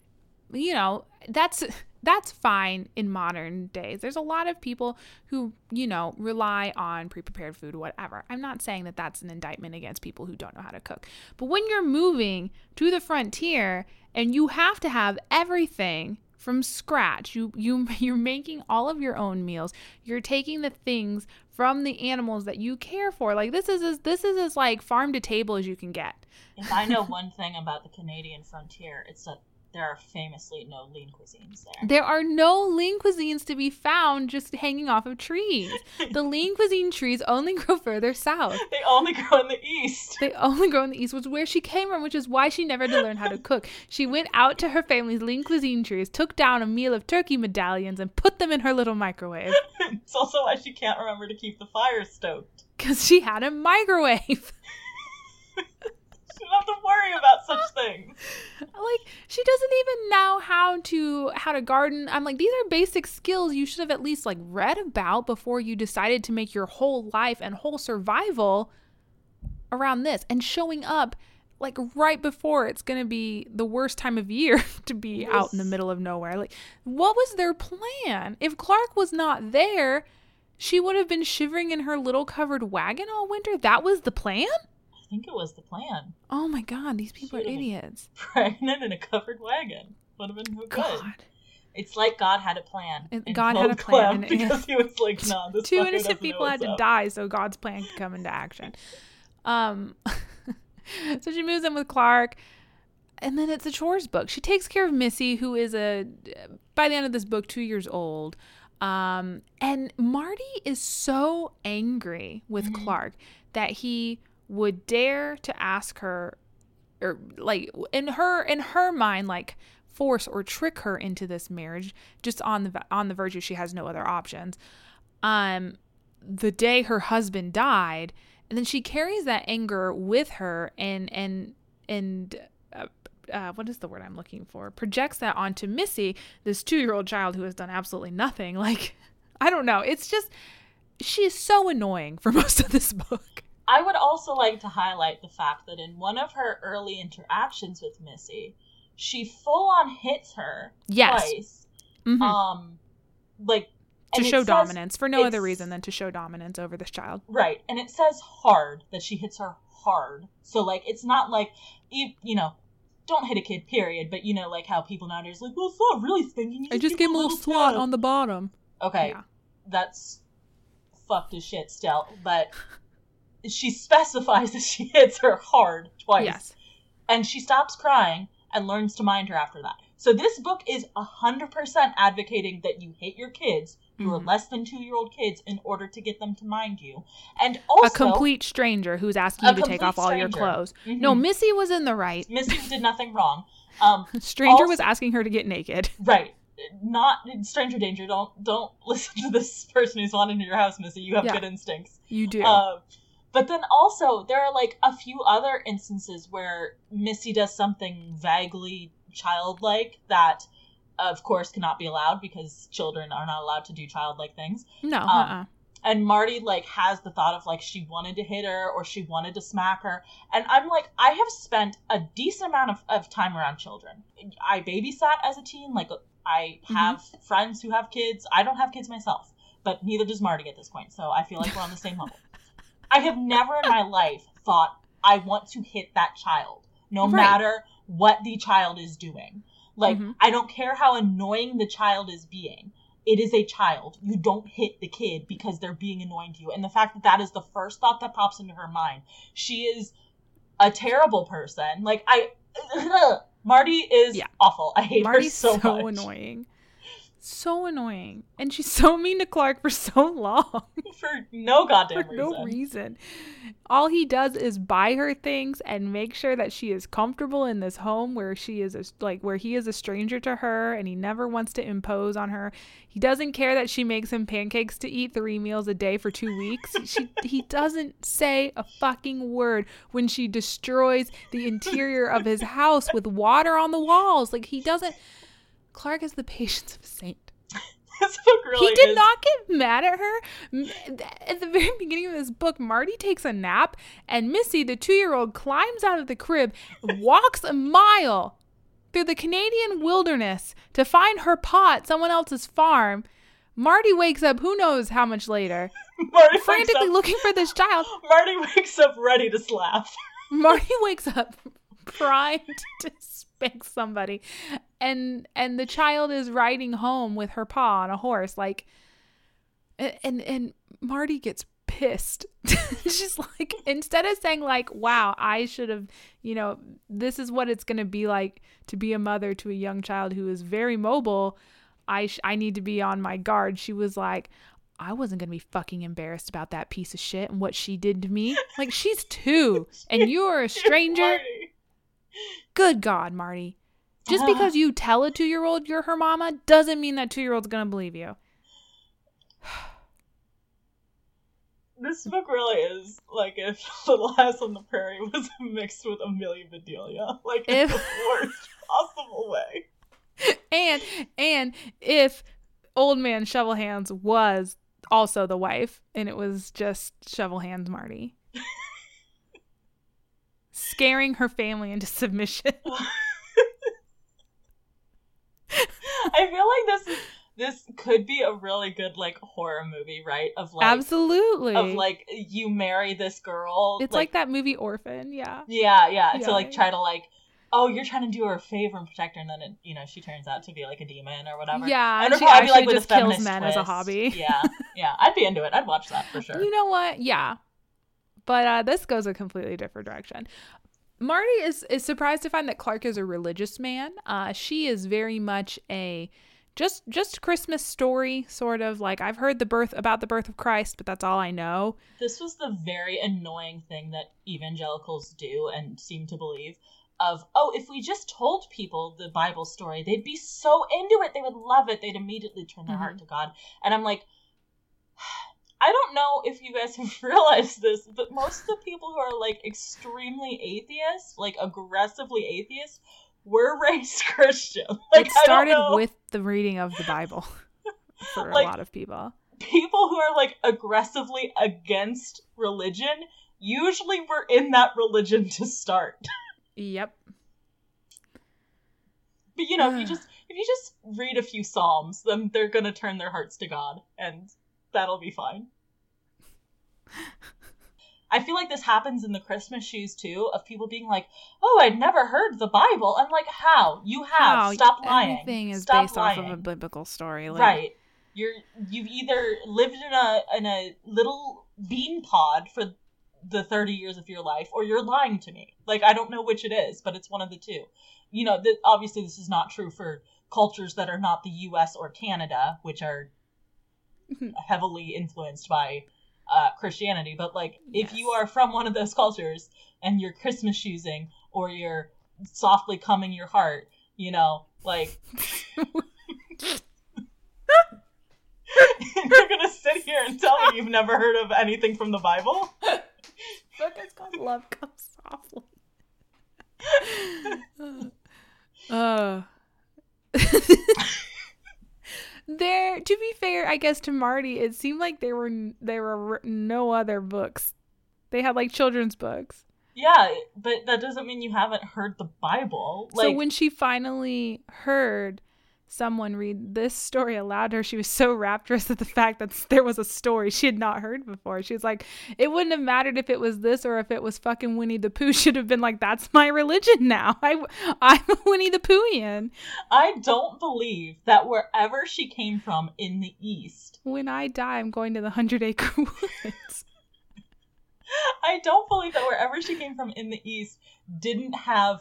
S1: you know, that's that's fine in modern days. There's a lot of people who, you know, rely on pre-prepared food whatever. I'm not saying that that's an indictment against people who don't know how to cook. But when you're moving to the frontier and you have to have everything from scratch. You you you're making all of your own meals. You're taking the things from the animals that you care for. Like this is as this is as like farm to table as you can get.
S2: If I know one thing about the Canadian frontier, it's that there are famously no lean cuisines there.
S1: There are no lean cuisines to be found just hanging off of trees. The lean cuisine trees only grow further south.
S2: They only grow in the east.
S1: They only grow in the east, which is where she came from, which is why she never had to learn how to cook. She went out to her family's lean cuisine trees, took down a meal of turkey medallions, and put them in her little microwave
S2: it's also why she can't remember to keep the fire stoked.
S1: because she had a microwave.
S2: Don't have to worry about such things.
S1: like she doesn't even know how to how to garden i'm like these are basic skills you should have at least like read about before you decided to make your whole life and whole survival around this and showing up like right before it's gonna be the worst time of year to be
S2: Yes.
S1: out in the middle of nowhere. Like, what was their plan? If Clark was not there, she would have been shivering in her little covered wagon all winter. That was the plan.
S2: I think it was the plan.
S1: Oh my god, these people are
S2: Should've
S1: idiots.
S2: Pregnant in a covered wagon would have been no good.
S1: God,
S2: It's like God had a plan.
S1: It-
S2: and
S1: God had a plan, and it-
S2: because he was like, "No, this
S1: two innocent people had to
S2: up."
S1: die so God's plan could come into action. Um, so she moves in with Clark, and then it's a chores book. She takes care of Missy, who is a by the end of this book two years old. Um, and Marty is so angry with
S2: Mhm.
S1: Clark that he would dare to ask her, or like in her in her mind, like force or trick her into this marriage just on the on the virtue she has no other options. Um, the day her husband died, and then she carries that anger with her and and and uh, uh, what is the word I'm looking for? Projects that onto Missy, this two year old child who has done absolutely nothing. Like, I don't know. It's just she is so annoying for most of this book.
S2: I would also like to highlight the fact that in one of her early interactions with Missy, she full on hits her
S1: Yes.
S2: twice.
S1: Mhm.
S2: Um, like
S1: to show
S2: says-
S1: dominance for no other reason than to show dominance over this child.
S2: Right, and it says hard that she hits her hard. So like, it's not like you you know. Don't hit a kid, period. But you know, like how people nowadays are like, well, it's not really thinking. You
S1: I just gave him a little swat on the bottom.
S2: Okay,
S1: Yeah.
S2: that's fucked as shit still. But she specifies that she hits her hard twice.
S1: Yes.
S2: And she stops crying and learns to mind her after that. So this book is 100% advocating that you hit your kids who are
S1: Mhm.
S2: less than two year old kids in order to get them to mind you. And also,
S1: a complete stranger who's asking you to take off all your
S2: stranger.
S1: clothes.
S2: Mhm.
S1: No, Missy was in the right.
S2: Missy did nothing wrong. Um,
S1: Stranger was asking her to get naked.
S2: right. Not stranger danger. Don't don't listen to this person who's wanted into your house, Missy. You have
S1: Yeah.
S2: good instincts.
S1: You do.
S2: Uh, but then also there are like a few other instances where Missy does something vaguely childlike that, of course, cannot be allowed because children are not allowed to do childlike things.
S1: no,
S2: um,
S1: uh-uh.
S2: And Marty like has the thought of like she wanted to hit her or she wanted to smack her, and I'm like I have spent a decent amount of, of time around children. I babysat as a teen, like I have friends who have kids. I don't have kids myself, but neither does Marty at this point, so I feel like we're on the same level. I have never in my life thought I want to hit that child, no
S1: Right.
S2: matter what the child is doing. Like,
S1: Mhm.
S2: I don't care how annoying the child is being. It is a child. You don't hit the kid because they're being annoying to you. And the fact that that is the first thought that pops into her mind. She is a terrible person. Like, I. Marty is
S1: Yeah.
S2: awful. I hate
S1: Marty's
S2: her
S1: so,
S2: so, much.
S1: annoying. So annoying. And she's so mean to Clark for so long.
S2: For no goddamn
S1: for
S2: reason.
S1: no reason. All he does is buy her things and make sure that she is comfortable in this home where she is a, like where he is a stranger to her and he never wants to impose on her. He doesn't care that she makes him pancakes to eat 3 meals a day for 2 weeks. She he doesn't say a fucking word when she destroys the interior of his house with water on the walls. Like he doesn't Clark has the patience of a saint
S2: this book really
S1: he did
S2: is-
S1: not get mad at her. At the very beginning of this book, Marty takes a nap, and Missy, the two year old, climbs out of the crib, walks a mile through the Canadian wilderness to find her pot, someone else's farm. Marty wakes up, who knows how much later,
S2: Marty
S1: frantically
S2: up,
S1: looking for this child.
S2: Marty wakes up ready to slap.
S1: Marty wakes up primed to spank somebody and and the child is riding home with her paw on a horse like and and Marty gets pissed. She's like instead of saying like wow, I should have, you know, this is what it's going to be like to be a mother to a young child who is very mobile. I sh- I need to be on my guard. She was like I wasn't going to be fucking embarrassed about that piece of shit and what she did to me. Like she's 2 and you're a stranger. Good God, Marty. Just
S2: Uh-huh.
S1: because you tell a two year old you're her mama doesn't mean that two year old's gonna believe you.
S2: This book really is like if Little House on the Prairie was mixed with Amelia Bedelia. Like in
S1: If-
S2: the worst possible way.
S1: And and if old man shovel hands was also the wife and it was just shovel hands Marty. Scaring her family into submission.
S2: I feel like this is this could be a really good like horror movie, right? Of like
S1: Absolutely.
S2: of like you marry this girl.
S1: it's like, that movie Orphan, yeah.
S2: Yeah, yeah.
S1: Yeah.
S2: To like try to like, oh, you're trying to do her a favor and protect her, and then it, you know she turns out to be like a demon or whatever.
S1: Yeah,
S2: and
S1: she
S2: probably be
S1: actually
S2: like with
S1: just
S2: a
S1: kills men as a hobby.
S2: Yeah, yeah. I'd be into it. I'd watch that for sure.
S1: You know what? Yeah. But uh, this goes a completely different direction. Marty is, is surprised to find that Clark is a religious man. Uh, she is very much a just just Christmas story sort of like I've heard the birth about the birth of Christ, but that's all I know.
S2: this was the very annoying thing that evangelicals do and seem to believe of oh if we just told people the bible story they'd be so into it they would love it they'd immediately turn their heart to god and i'm like i don't know if you guys have realized this but most of the people who are like extremely atheist like aggressively atheist were raised christian like
S1: it
S2: I don't
S1: started with the reading of the Bible for
S2: Like-
S1: a lot of people.
S2: people who are like aggressively against religion usually were in that religion to start.
S1: Yep.
S2: But you know, if you just if you just read a few psalms, then they're gonna turn their hearts to God, and that'll be fine. I feel like this happens in the Christmas shoes too, of people being like, "Oh, I'd never heard the Bible." I'm like, "How? You have?
S1: How
S2: Stop lying."
S1: Everything is
S2: Stop
S1: based
S2: lying.
S1: off of a biblical story. Like,
S2: right you're you've either lived in a in a little bean pod for the 30 years of your life or you're lying to me like i don't know which it is but it's one of the two you know th- obviously this is not true for cultures that are not the us or canada which are heavily influenced by uh, christianity but like if you are from one of those cultures and you're christmas choosing or you're softly coming your heart you know like You're gonna sit here and tell me you've never heard of anything from the Bible?
S1: book is called Love Comes Softly. uh. to be fair, I guess to Marty, it seemed like there were there were no other books. They had like children's books.
S2: Yeah, but that doesn't mean you haven't heard the Bible. Like,
S1: so when she finally heard someone read this story aloud to her, she was so rapturous at the fact that there was a story she had not heard before. She was like, it wouldn't have mattered if it was this or if it was fucking Winnie the Pooh. Should have been like, that's my religion now. I, I'm a Winnie the Poohian.
S2: I don't believe that wherever she came from in the East,
S1: When I die, I'm going to the Hundred Acre Woods.
S2: I don't believe that wherever she came from in the East didn't have,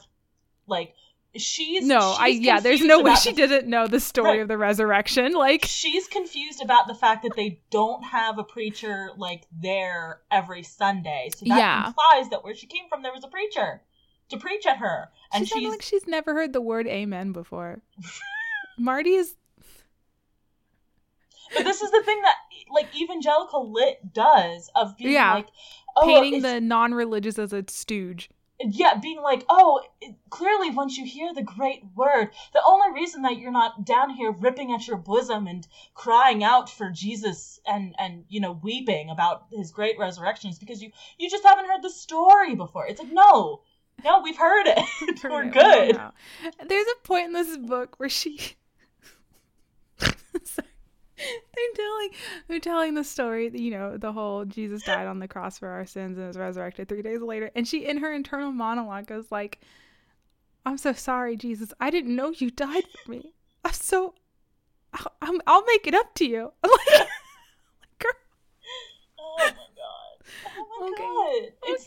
S2: like, she's.
S1: No, I yeah. There's no way she
S2: the
S1: didn't know the story
S2: Right.
S1: of the resurrection. Like,
S2: she's confused about the fact that they don't have a preacher like there every Sunday. So that
S1: Yeah.
S2: implies that where she came from there was a preacher to preach at her. And
S1: she
S2: she's
S1: like she's never heard the word amen before. Marty is
S2: But this is the thing that like evangelical lit does of being
S1: Yeah.
S2: like oh
S1: painting the non-religious as a stooge.
S2: Yeah, being like, oh, it- clearly once you hear the great word, the only reason that you're not down here ripping at your bosom and crying out for Jesus and and you know weeping about his great resurrection is because you you just haven't heard the story before. It's like no, no, we've heard it. We're
S1: Forget- we don't
S2: good.
S1: There's a point in this book where she Sorry. they're telling they're telling the story, you know, the whole Jesus died on the cross for our sins and was resurrected three days later. And she in her internal monologue goes like, I'm so sorry, Jesus. I didn't know you died for me. I'm so I'll, I'm, I'll make it up to you. I'm like, girl,
S2: Oh my god. Oh my
S1: Okay.
S2: god.
S1: Okay.
S2: it's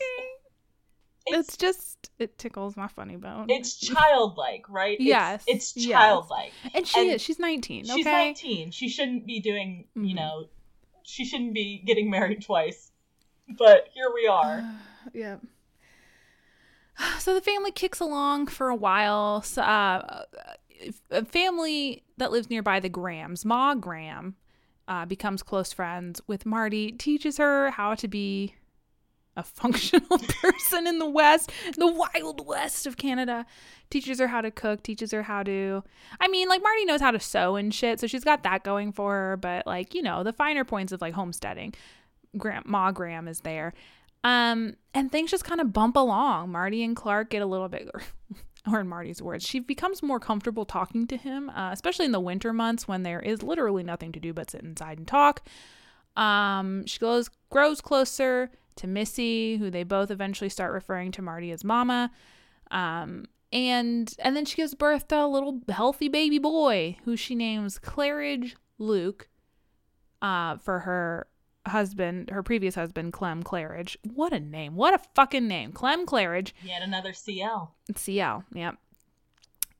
S1: It's just it tickles my funny bone.
S2: it's childlike, right?
S1: Yes,
S2: It's,
S1: yes.
S2: childlike.
S1: and she
S2: and
S1: is. She's 19.
S2: She's
S1: okay.
S2: 19. She shouldn't be doing, you
S1: Mhm.
S2: know, she shouldn't be getting married twice. But here we are.
S1: yeah. So the family kicks along for a while. So, uh, a family that lives nearby, the Grahams, Ma Graham, uh, becomes close friends with Marty, teaches her how to be a functional person in the West, the wild West of Canada. Teaches her how to cook, teaches her how to. I mean, like, Marty knows how to sew and shit, so she's got that going for her, but, like, you know, the finer points of, like, homesteading. Graham, Ma Graham is there. Um, and things just kind of bump along. Marty and Clark get a little bit, or in Marty's words, she becomes more comfortable talking to him, uh, especially in the winter months when there is literally nothing to do but sit inside and talk. Um, she goes grows closer to Missy, who they both eventually start referring to Marty as Mama. Um, and and then she gives birth to a little healthy baby boy who she names Claridge Luke. Uh, for her husband, her previous husband, Clem Claridge. What a name! What a fucking name, Clem Claridge.
S2: Yet another CL.
S1: CL. Yep.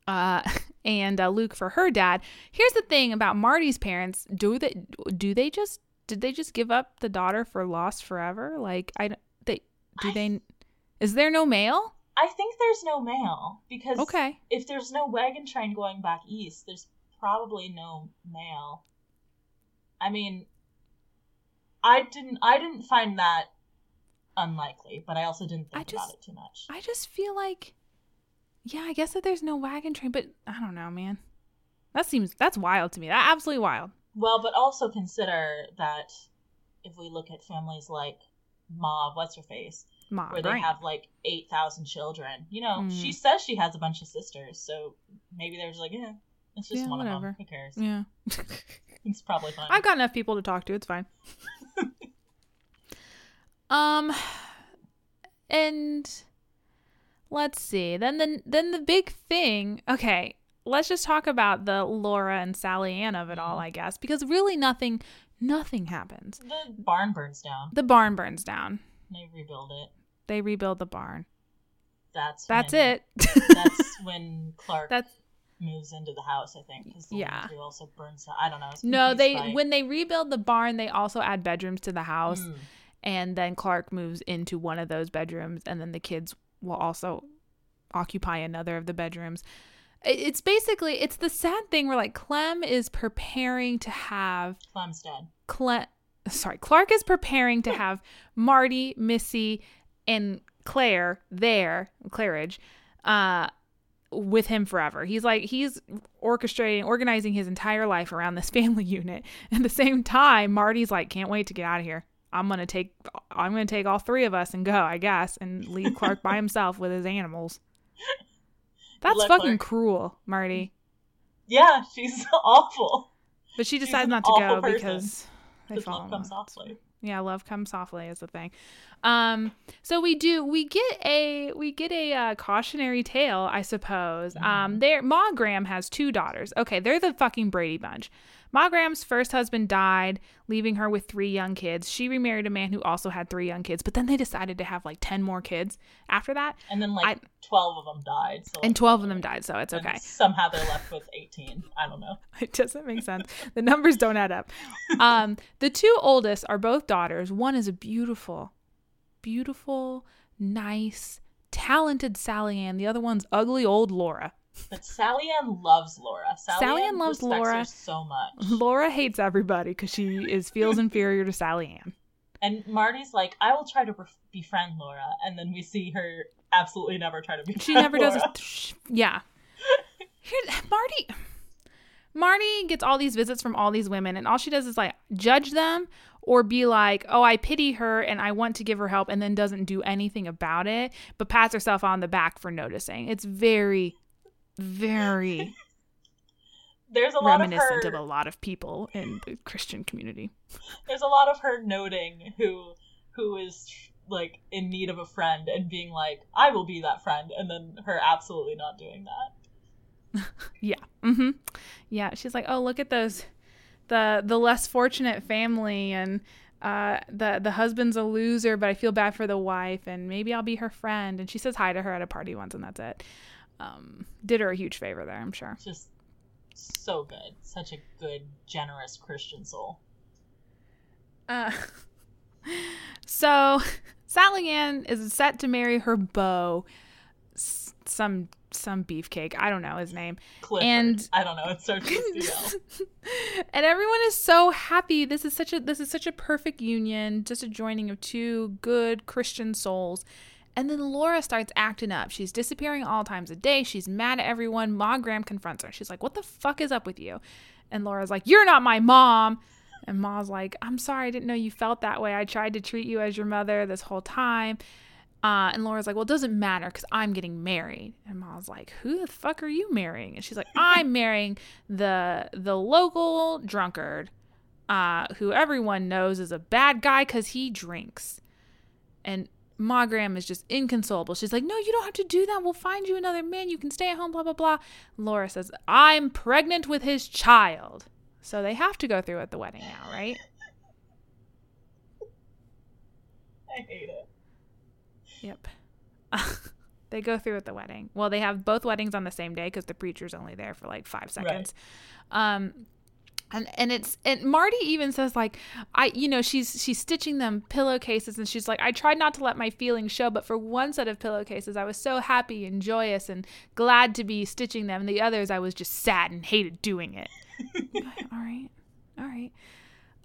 S1: Uh, and uh, Luke for her dad. Here's the thing about Marty's parents: do they do they just did they just give up the daughter for lost forever? Like I they do
S2: I-
S1: they is there no mail?
S2: I think there's no mail because
S1: Okay.
S2: if there's no wagon train going back east, there's probably no mail. I mean, I didn't I didn't find that unlikely, but I also didn't think about it too much.
S1: I just feel like yeah, I guess that there's no wagon train, but I don't know, man. That seems that's wild to me. That absolutely wild.
S2: Well, but also consider that if we look at families like Ma, what's her face,
S1: Ma,
S2: where they
S1: right.
S2: have like eight thousand children. You know,
S1: Mm.
S2: she says she has a bunch of sisters, so maybe there's like, yeah, it's just
S1: Yeah,
S2: one of
S1: whatever.
S2: them. Who cares?
S1: yeah.
S2: It's probably fine.
S1: I've got enough people to talk to. It's fine. um, and let's see. Then the then the big thing. Okay, let's just talk about the Laura and Sally Ann of it all,
S2: Mhm.
S1: I guess, because really nothing nothing happens.
S2: the barn burns down.
S1: The barn burns down.
S2: They rebuild it.
S1: They rebuild the barn.
S2: That's
S1: That's
S2: when,
S1: it.
S2: That's when Clark
S1: That's
S2: moves into the house. I think because the
S1: Yeah.
S2: also burns. I don't know.
S1: No. They
S2: by-
S1: when they rebuild the barn, they also add bedrooms to the house.
S2: Mm.
S1: and then Clark moves into one of those bedrooms, and then the kids will also occupy another of the bedrooms. It's basically it's the sad thing where like Clem is preparing to have
S2: Clem's dead.
S1: Clem sorry Clark is preparing to have Marty, Missy, and Clare there Claridge, uh, with him forever. He's like he's orchestrating, organizing his entire life around this family unit. At the same time, Marty's like, can't wait to get out of here. I'm gonna take I'm gonna take all three of us and go, I guess, and leave Clark by himself with his animals. That's
S2: luck,
S1: fucking cruel, Marty.
S2: Yeah, she's awful.
S1: But she decides not to go
S2: person.
S1: because they fall
S2: love comes softly.
S1: Yeah, love comes softly is the thing. Um, so we do we get a we get a uh, cautionary tale, I suppose. Um, there Ma Graham has two daughters. Okay, they're the fucking Brady bunch. Ma Graham's first husband died, leaving her with three young kids. She remarried a man who also had three young kids, but then they decided to have like ten more kids after that,
S2: And then like twelve of them died. So
S1: and twelve of them died. So it's okay.
S2: Somehow they're left with eighteen. I don't know.
S1: It doesn't make sense. The numbers don't add up. Um, the two oldest are both daughters. One is a beautiful, beautiful, nice, talented Sally Ann. The other one's ugly old Laura.
S2: But Sally Ann loves Laura. Sally,
S1: Sally
S2: Ann
S1: Ann loves Laura.
S2: so much.
S1: Laura hates everybody because she is feels inferior to Sally Ann.
S2: And Marty's like, I will try to bef- befriend Laura, and then we see her absolutely never try to befriend.
S1: She never does.
S2: Laura.
S1: A, sh- yeah. Here, Marty. Marty gets all these visits from all these women, and all she does is like judge them or be like, "Oh, I pity her and I want to give her help," and then doesn't do anything about it, but pats herself on the back for noticing. It's very, very
S2: There's a lot of her.
S1: of a lot of people in the Christian community.
S2: There's a lot of her noting who who is like in need of a friend and being like, I will be that friend, and then her absolutely not doing that.
S1: Yeah. Mm-hmm. Yeah. She's like, oh, look at those, the the less fortunate family, and uh, the the husband's a loser, but I feel bad for the wife, and maybe I'll be her friend. And she says hi to her at a party once, and that's it. Um, did her a huge favor there, I'm sure.
S2: Just so good. Such a good, generous Christian soul.
S1: Uh, so Sally Ann is set to marry her beau, some some beefcake. I don't know his name.
S2: Clifford.
S1: And-
S2: I don't know. It starts with
S1: and everyone is so happy. This is such a this is such a perfect union, just a joining of two good Christian souls. And then Laura starts acting up. She's disappearing all times of day. She's mad at everyone. Ma Graham confronts her. She's like, "What the fuck is up with you?" And Laura's like, "You're not my mom." And Ma's like, I'm sorry, I didn't know you felt that way. I tried to treat you as your mother this whole time. Uh, and Laura's like, well, it doesn't matter because I'm getting married. And Ma's like, who the fuck are you marrying? And she's like, I'm marrying the the local drunkard, uh, who everyone knows is a bad guy because he drinks. And Ma Graham is just inconsolable. She's like, no, you don't have to do that. We'll find you another man. You can stay at home, blah, blah, blah. Laura says, I'm pregnant with his child. So they have to go through at the wedding now, right?
S2: I hate it.
S1: Yep. they go through at the wedding. Well, they have both weddings on the same day because the preacher's only there for like five seconds. Right. Um, and and it's and Marty even says like I you know she's she's stitching them pillowcases and she's like I tried not to let my feelings show but for one set of pillowcases I was so happy and joyous and glad to be stitching them and the others I was just sad and hated doing it. all right. All right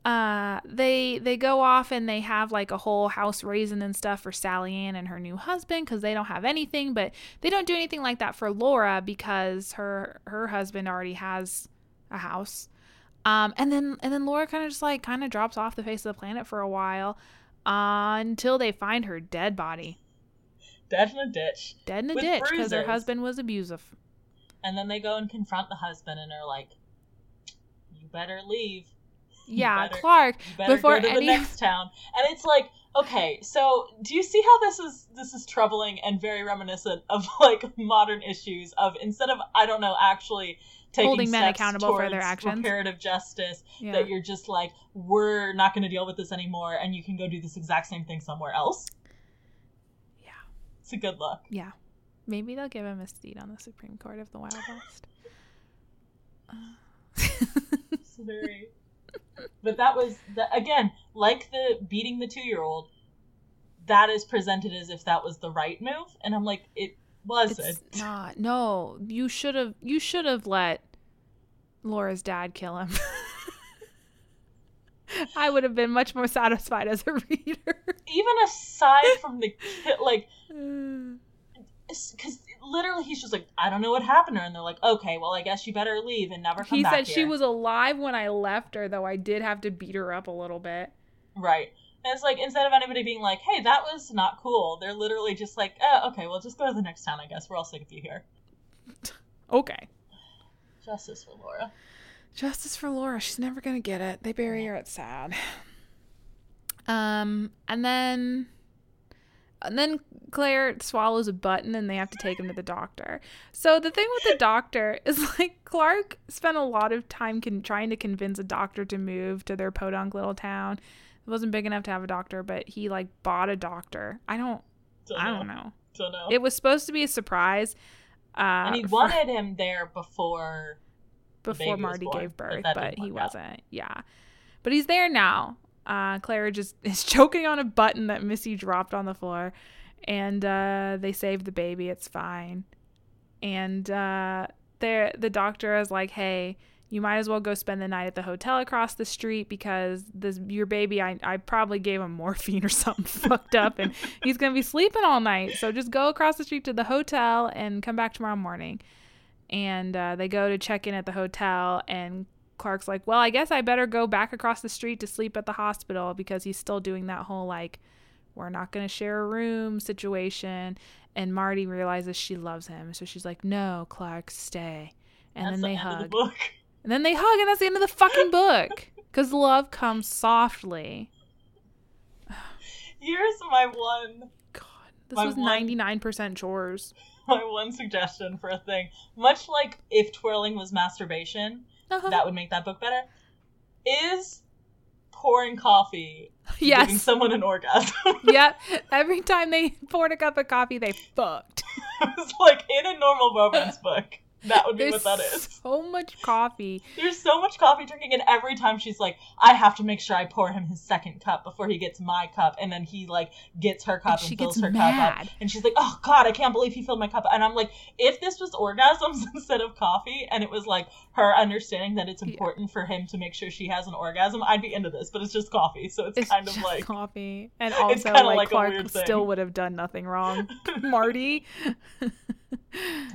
S1: uh, they they go off and they have like a whole house raising and stuff for Sally Ann and her new husband because they don't have anything, but they don't do anything like that for Laura because her her husband already has a house. Um, and then and then Laura kind of just like kind of drops off the face of the planet for a while uh, until they find her dead body.
S2: Dead in a ditch.
S1: Dead in a ditch because her husband was abusive.
S2: And then they go and confront the husband and are like, "You better leave."
S1: yeah, better, Clark.
S2: before go to any... the next town, and it's like, okay, so do you see how this is this is troubling and very reminiscent of like modern issues of instead of I don't know actually
S1: holding men accountable for their actions,
S2: reparative justice, yeah. that you're just like we're not going to deal with this anymore, and you can go do this exact same thing somewhere else.
S1: Yeah,
S2: it's a good look.
S1: Yeah, maybe they'll give him a seat on the Supreme Court of the Wild West.
S2: it's very but that was the, again like the beating the two year old. That is presented as if that was the right move, and I'm like, it wasn't.
S1: It's not. No, you should have. You should have let Laura's dad kill him. I would have been much more satisfied as a reader.
S2: Even aside from the like, because literally he's just like, I don't know what happened to her, and they're like, okay, well, I guess you better leave and never come
S1: he
S2: back.
S1: He said
S2: here.
S1: she was alive when I left her, though I did have to beat her up a little bit.
S2: Right. And it's like instead of anybody being like, "Hey, that was not cool," they're literally just like, oh, "Okay, well, just go to the next town. I guess we're all sick of you here."
S1: okay.
S2: Justice for Laura.
S1: Justice for Laura. She's never gonna get it. They bury her. It's sad. Um, and then and then Clare swallows a button and they have to take him to the doctor. So the thing with the doctor is like Clark spent a lot of time con- trying to convince a doctor to move to their podunk little town. It wasn't big enough to have a doctor, but he like bought a doctor. I don't, don't I don't know.
S2: Don't know.
S1: It was supposed to be a surprise.
S2: Uh, and he for, wanted him there before
S1: before Marty born, gave birth, but, but he wasn't. Yeah. But he's there now. Uh, Clara just is choking on a button that Missy dropped on the floor, and uh, they save the baby. It's fine. And uh, there the doctor is like, "Hey, you might as well go spend the night at the hotel across the street because this your baby. I I probably gave him morphine or something fucked up, and he's gonna be sleeping all night. So just go across the street to the hotel and come back tomorrow morning." And uh, they go to check in at the hotel, and Clark's like, well, I guess I better go back across the street to sleep at the hospital because he's still doing that whole like, we're not going to share a room situation. And Marty realizes she loves him. So she's like, no, Clark, stay. And that's then they the hug. The and then they hug, and that's the end of the fucking book. Because love comes softly.
S2: Here's my one.
S1: God, this was ninety nine percent chores.
S2: My one suggestion for a thing, much like if twirling was masturbation, uh-huh. that would make that book better. Is pouring coffee yes. giving someone an orgasm?
S1: yep. Every time they poured a cup of coffee, they fucked.
S2: it's like in a normal romance book. That would be There's what that is.
S1: So much coffee.
S2: There's so much coffee drinking, and every time she's like, I have to make sure I pour him his second cup before he gets my cup, and then he like gets her cup and, and fills her mad. cup up, and she's like, Oh God, I can't believe he filled my cup, and I'm like, if this was orgasms instead of coffee, and it was like her understanding that it's important yeah. for him to make sure she has an orgasm, I'd be into this. But it's just coffee, so it's, it's kind of like
S1: coffee, and also like, like Clark still would have done nothing wrong. Marty.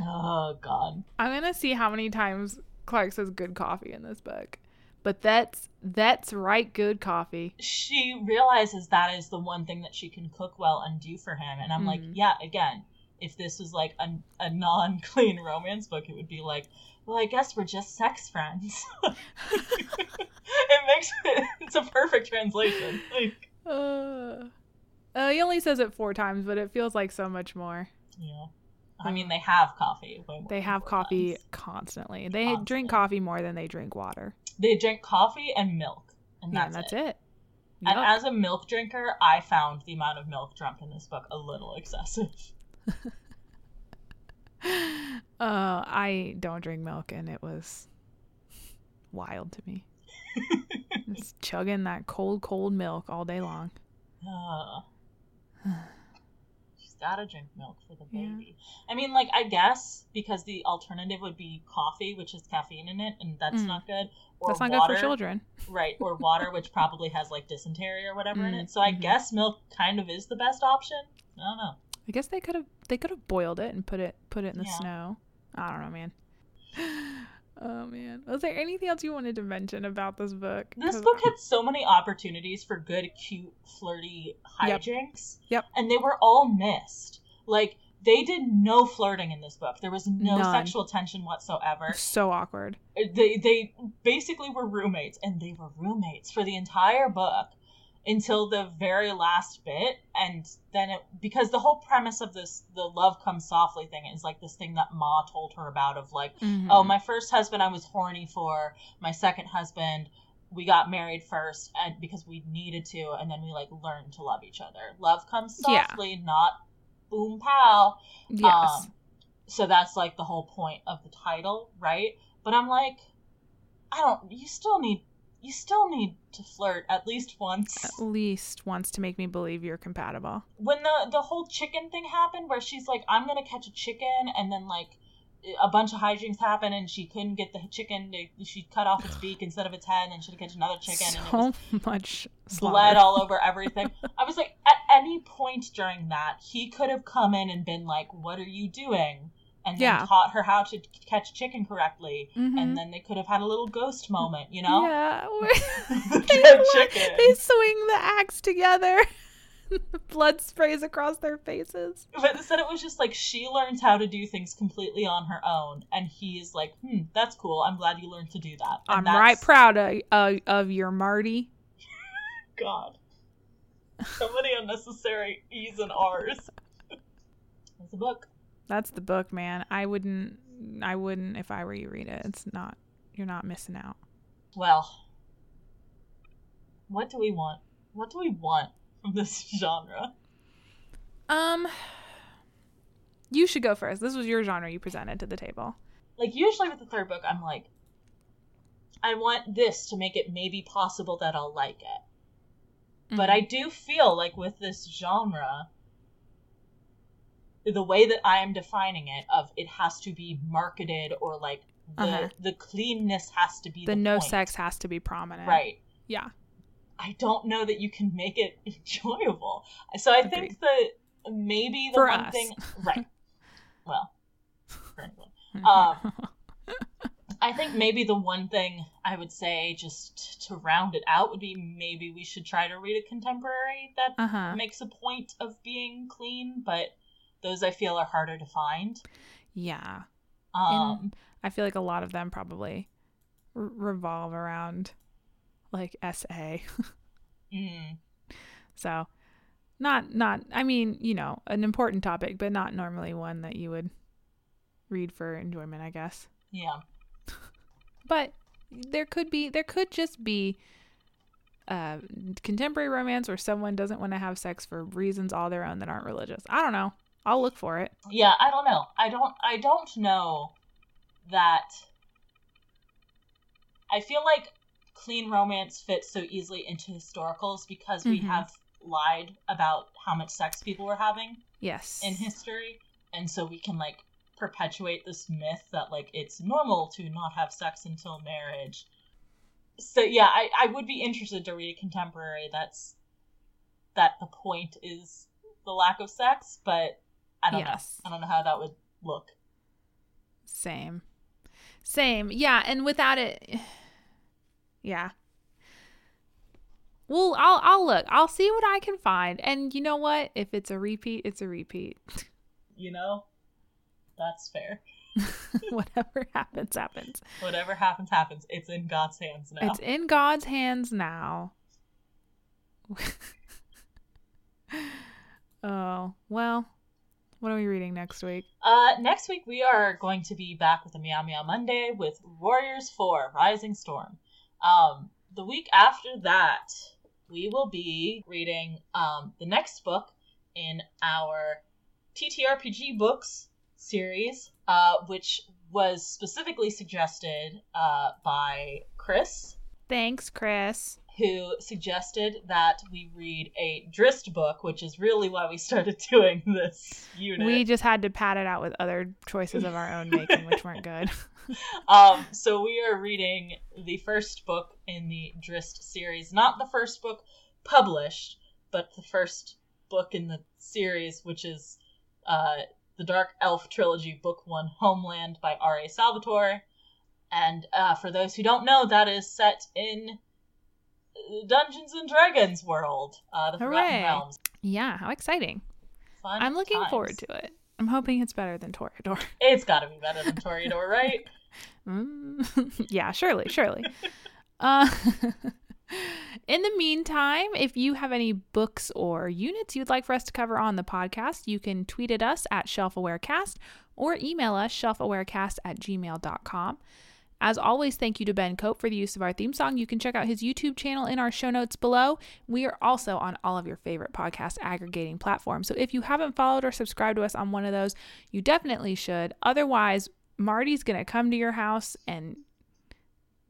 S2: oh God.
S1: I'm gonna see how many times Clark says good coffee in this book. but that's that's right good coffee.
S2: She realizes that is the one thing that she can cook well and do for him. And I'm like,
S1: Mhm.
S2: yeah, again, if this was like a, a non clean romance book, it would be like, well, I guess we're just sex friends. it makes it, it's a perfect translation. Like,
S1: Uh, uh, he only says it four times, but it feels like so much more.
S2: yeah. I mean, they have coffee.
S1: They have coffee
S2: times.
S1: constantly. They
S2: Constantly.
S1: drink coffee more than they drink water.
S2: They drink coffee and milk, and
S1: Yeah,
S2: that's,
S1: and that's
S2: it.
S1: it.
S2: And as a milk drinker, I found the amount of milk drunk in this book a little excessive.
S1: Uh, I don't drink milk, and it was wild to me. Just chugging that cold, cold milk all day long.
S2: Uh, she's gotta drink milk for the
S1: Yeah.
S2: baby. I mean, like, I guess because the alternative would be coffee, which has caffeine in it, and that's
S1: Mm.
S2: not good. Or
S1: That's not
S2: water,
S1: good for children.
S2: right? Or water, which probably has like dysentery or whatever in
S1: Mm,
S2: it. So I
S1: mhm.
S2: guess milk kind of is the best option. I don't know.
S1: I guess they could have they could have boiled it and put it put it in the
S2: Yeah.
S1: snow. I don't know, man. Oh man. Was there anything else you wanted to mention about this book?
S2: This book had so many opportunities for good, cute, flirty
S1: Yep.
S2: hijinks.
S1: Yep.
S2: And they were all missed. Like, they did no flirting in this book. There was no
S1: None.
S2: sexual tension whatsoever.
S1: so awkward.
S2: They they basically were roommates, and they were roommates for the entire book until the very last bit. And then it because the whole premise of this the love comes softly thing is like this thing that Ma told her about of like
S1: Mhm.
S2: oh my first husband i was horny for my second husband we got married first and because we needed to and then we like learned to love each other love comes
S1: Yeah.
S2: softly not boom pow
S1: yes.
S2: um, so that's like the whole point of the title right but i'm like i don't you still need you still need to flirt at least once
S1: At least once to make me believe you're compatible.
S2: when the the whole chicken thing happened where she's like i'm gonna catch a chicken and then like a bunch of hijinks happen and she couldn't get the chicken to, she cut off its beak instead of its head and then she'd catch another chicken and it was
S1: so much
S2: bled
S1: slaughter.
S2: all over everything i was like at any point during that he could have come in and been like what are you doing and then taught her how to catch chicken correctly
S1: Mhm.
S2: and then they could have had a little ghost moment you know
S1: Yeah. They,
S2: chicken.
S1: they swing the axe together. Blood sprays across their faces.
S2: But instead, it was just like she learns how to do things completely on her own, and he's like, "Hmm, that's cool. I'm glad you learned to do that." And
S1: I'm
S2: that's-
S1: right proud of, uh, of your Marty.
S2: God, so many unnecessary e's and r's. That's a book.
S1: That's the book, man. I wouldn't. I wouldn't if I were you. Read it. It's not. You're not missing out.
S2: Well, what do we want? What do we want from this genre?
S1: Um. You should go first. This was your genre you presented to the table.
S2: Like usually with the third book, I'm like, I want this to make it maybe possible that I'll like it. But
S1: Mhm.
S2: I do feel like with this genre, the way that I am defining it, of it has to be marketed or like the
S1: Uh-huh.
S2: the cleanness has to be
S1: the,
S2: the,
S1: no
S2: point.
S1: sex has to be prominent.
S2: right.
S1: Yeah.
S2: I don't know that you can make it enjoyable. So I think that maybe the
S1: For
S2: one
S1: us.
S2: thing, right? Well. Um, I think maybe the one thing I would say, just to round it out, would be maybe we should try to read a contemporary that
S1: uh huh.
S2: makes a point of being clean, but those I feel are harder to find.
S1: Yeah.
S2: Um,
S1: I feel like a lot of them probably r- revolve around like SA.
S2: mm,
S1: so not not I mean, you know, an important topic, but not normally one that you would read for enjoyment, I guess.
S2: yeah,
S1: But there could be there could just be uh contemporary romance where someone doesn't want to have sex for reasons all their own that aren't religious. I don't know. I'll look for it.
S2: yeah. I don't know. I don't. I don't know that. I feel like clean romance fits so easily into historicals because we
S1: Mhm.
S2: have lied about how much sex people were having
S1: Yes.
S2: in history and so we can like perpetuate this myth that like it's normal to not have sex until marriage so yeah i, I would be interested to read a contemporary that's that the point is the lack of sex but i don't
S1: Yes.
S2: know i don't know how that would look
S1: Same. Same. Yeah, and without it Yeah. Well, I'll I'll look. I'll see what I can find. And you know what? If it's a repeat, it's a repeat.
S2: You know, that's fair.
S1: Whatever happens, happens.
S2: Whatever happens, happens. It's in God's hands now.
S1: It's in God's hands now. oh, well, what are we reading next week?
S2: Uh, next week we are going to be back with a Meow Meow Monday with Warriors 4 Rising Storm. Um, the week after that, we will be reading um, the next book in our TTRPG books series, uh, which was specifically suggested uh, by Chris,
S1: Thanks, Chris.
S2: Who suggested that we read a Drizzt book, which is really why we started doing this unit.
S1: We just had to pad it out with other choices of our own making, which weren't good.
S2: um, so we are reading the first book in the Drizzt series, not the first book published, but the first book in the series, which is uh, the Dark Elf trilogy, Book One, Homeland by R.A. Salvatore. And uh, for those who don't know, that is set in Dungeons and Dragons world, uh, the Forgotten Realms.
S1: yeah, how exciting.
S2: Fun
S1: I'm looking
S2: times.
S1: forward to it. I'm hoping it's better than Toreador.
S2: It's got to be better than Toreador, right?
S1: Mm, yeah, surely, surely. uh, in the meantime, if you have any books or units you'd like for us to cover on the podcast, you can tweet at us at shelfawarecast or email us shelfawarecast at gmail.com. As always, thank you to Ben Cope for the use of our theme song. You can check out his YouTube channel in our show notes below. We are also on all of your favorite podcast aggregating platforms. So if you haven't followed or subscribed to us on one of those, you definitely should. Otherwise, Marty's going to come to your house and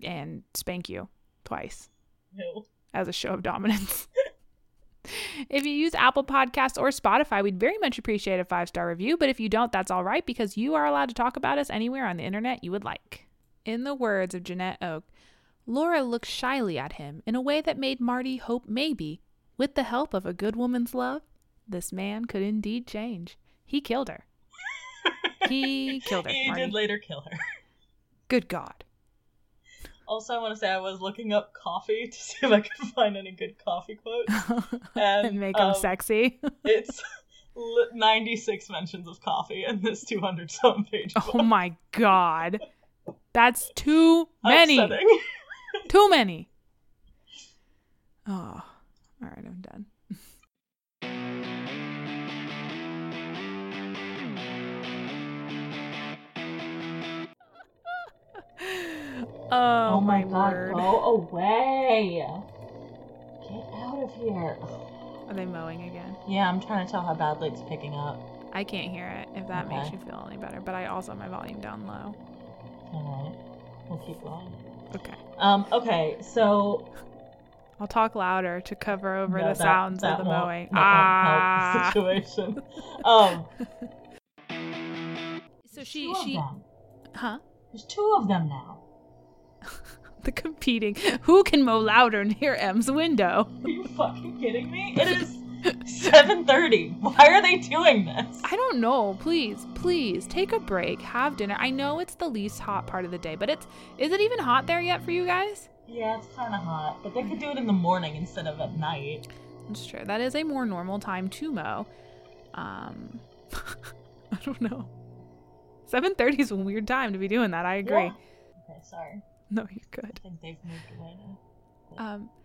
S1: and spank you twice
S2: No.
S1: as a show of dominance. if you use Apple Podcasts or Spotify, we'd very much appreciate a five star review. But if you don't, that's all right because you are allowed to talk about us anywhere on the internet you would like. In the words of Janette Oke, Laura looked shyly at him in a way that made Marty hope maybe, with the help of a good woman's love, this man could indeed change. He killed her. He killed her.
S2: He
S1: Marty.
S2: did later kill her.
S1: Good God.
S2: Also, I want to say I was looking up coffee to see if I could find any good coffee quotes. And,
S1: and make them
S2: um,
S1: sexy.
S2: It's 96 mentions of coffee in this 200 some page book.
S1: Oh my god. That's too many. Too many. Oh. All right, I'm done. Oh, oh, my, word.
S2: go away. Get out of here.
S1: Are they mowing again?
S2: Yeah, I'm trying to tell how badly it's picking up.
S1: I can't hear it if that makes you feel any better, but I also have my volume down low.
S2: Alright, we'll keep going.
S1: Okay.
S2: Um, okay, so
S1: I'll talk louder to cover over
S2: no,
S1: the
S2: that-
S1: sounds
S2: that
S1: of the
S2: won't-
S1: mowing.
S2: that
S1: ah.
S2: won't help the situation. um,
S1: So she
S2: two of
S1: she
S2: them.
S1: huh?
S2: There's two of them now.
S1: The competing. Who can mow louder near M's window?
S2: Are you fucking kidding me? It is 7:30. Why are they doing this?
S1: I don't know. Please, please take a break. Have dinner. I know it's the least hot part of the day, but it's is it even hot there yet for you guys?
S2: Yeah, it's kind of hot, but they could do it in the morning instead of at night.
S1: That's true. That is a more normal time to mow. Um, I don't know. Seven thirty is a weird time to be doing that. I agree.
S2: Yeah. Okay, sorry.
S1: No, you're good.
S2: I think they've moved away now.
S1: Um,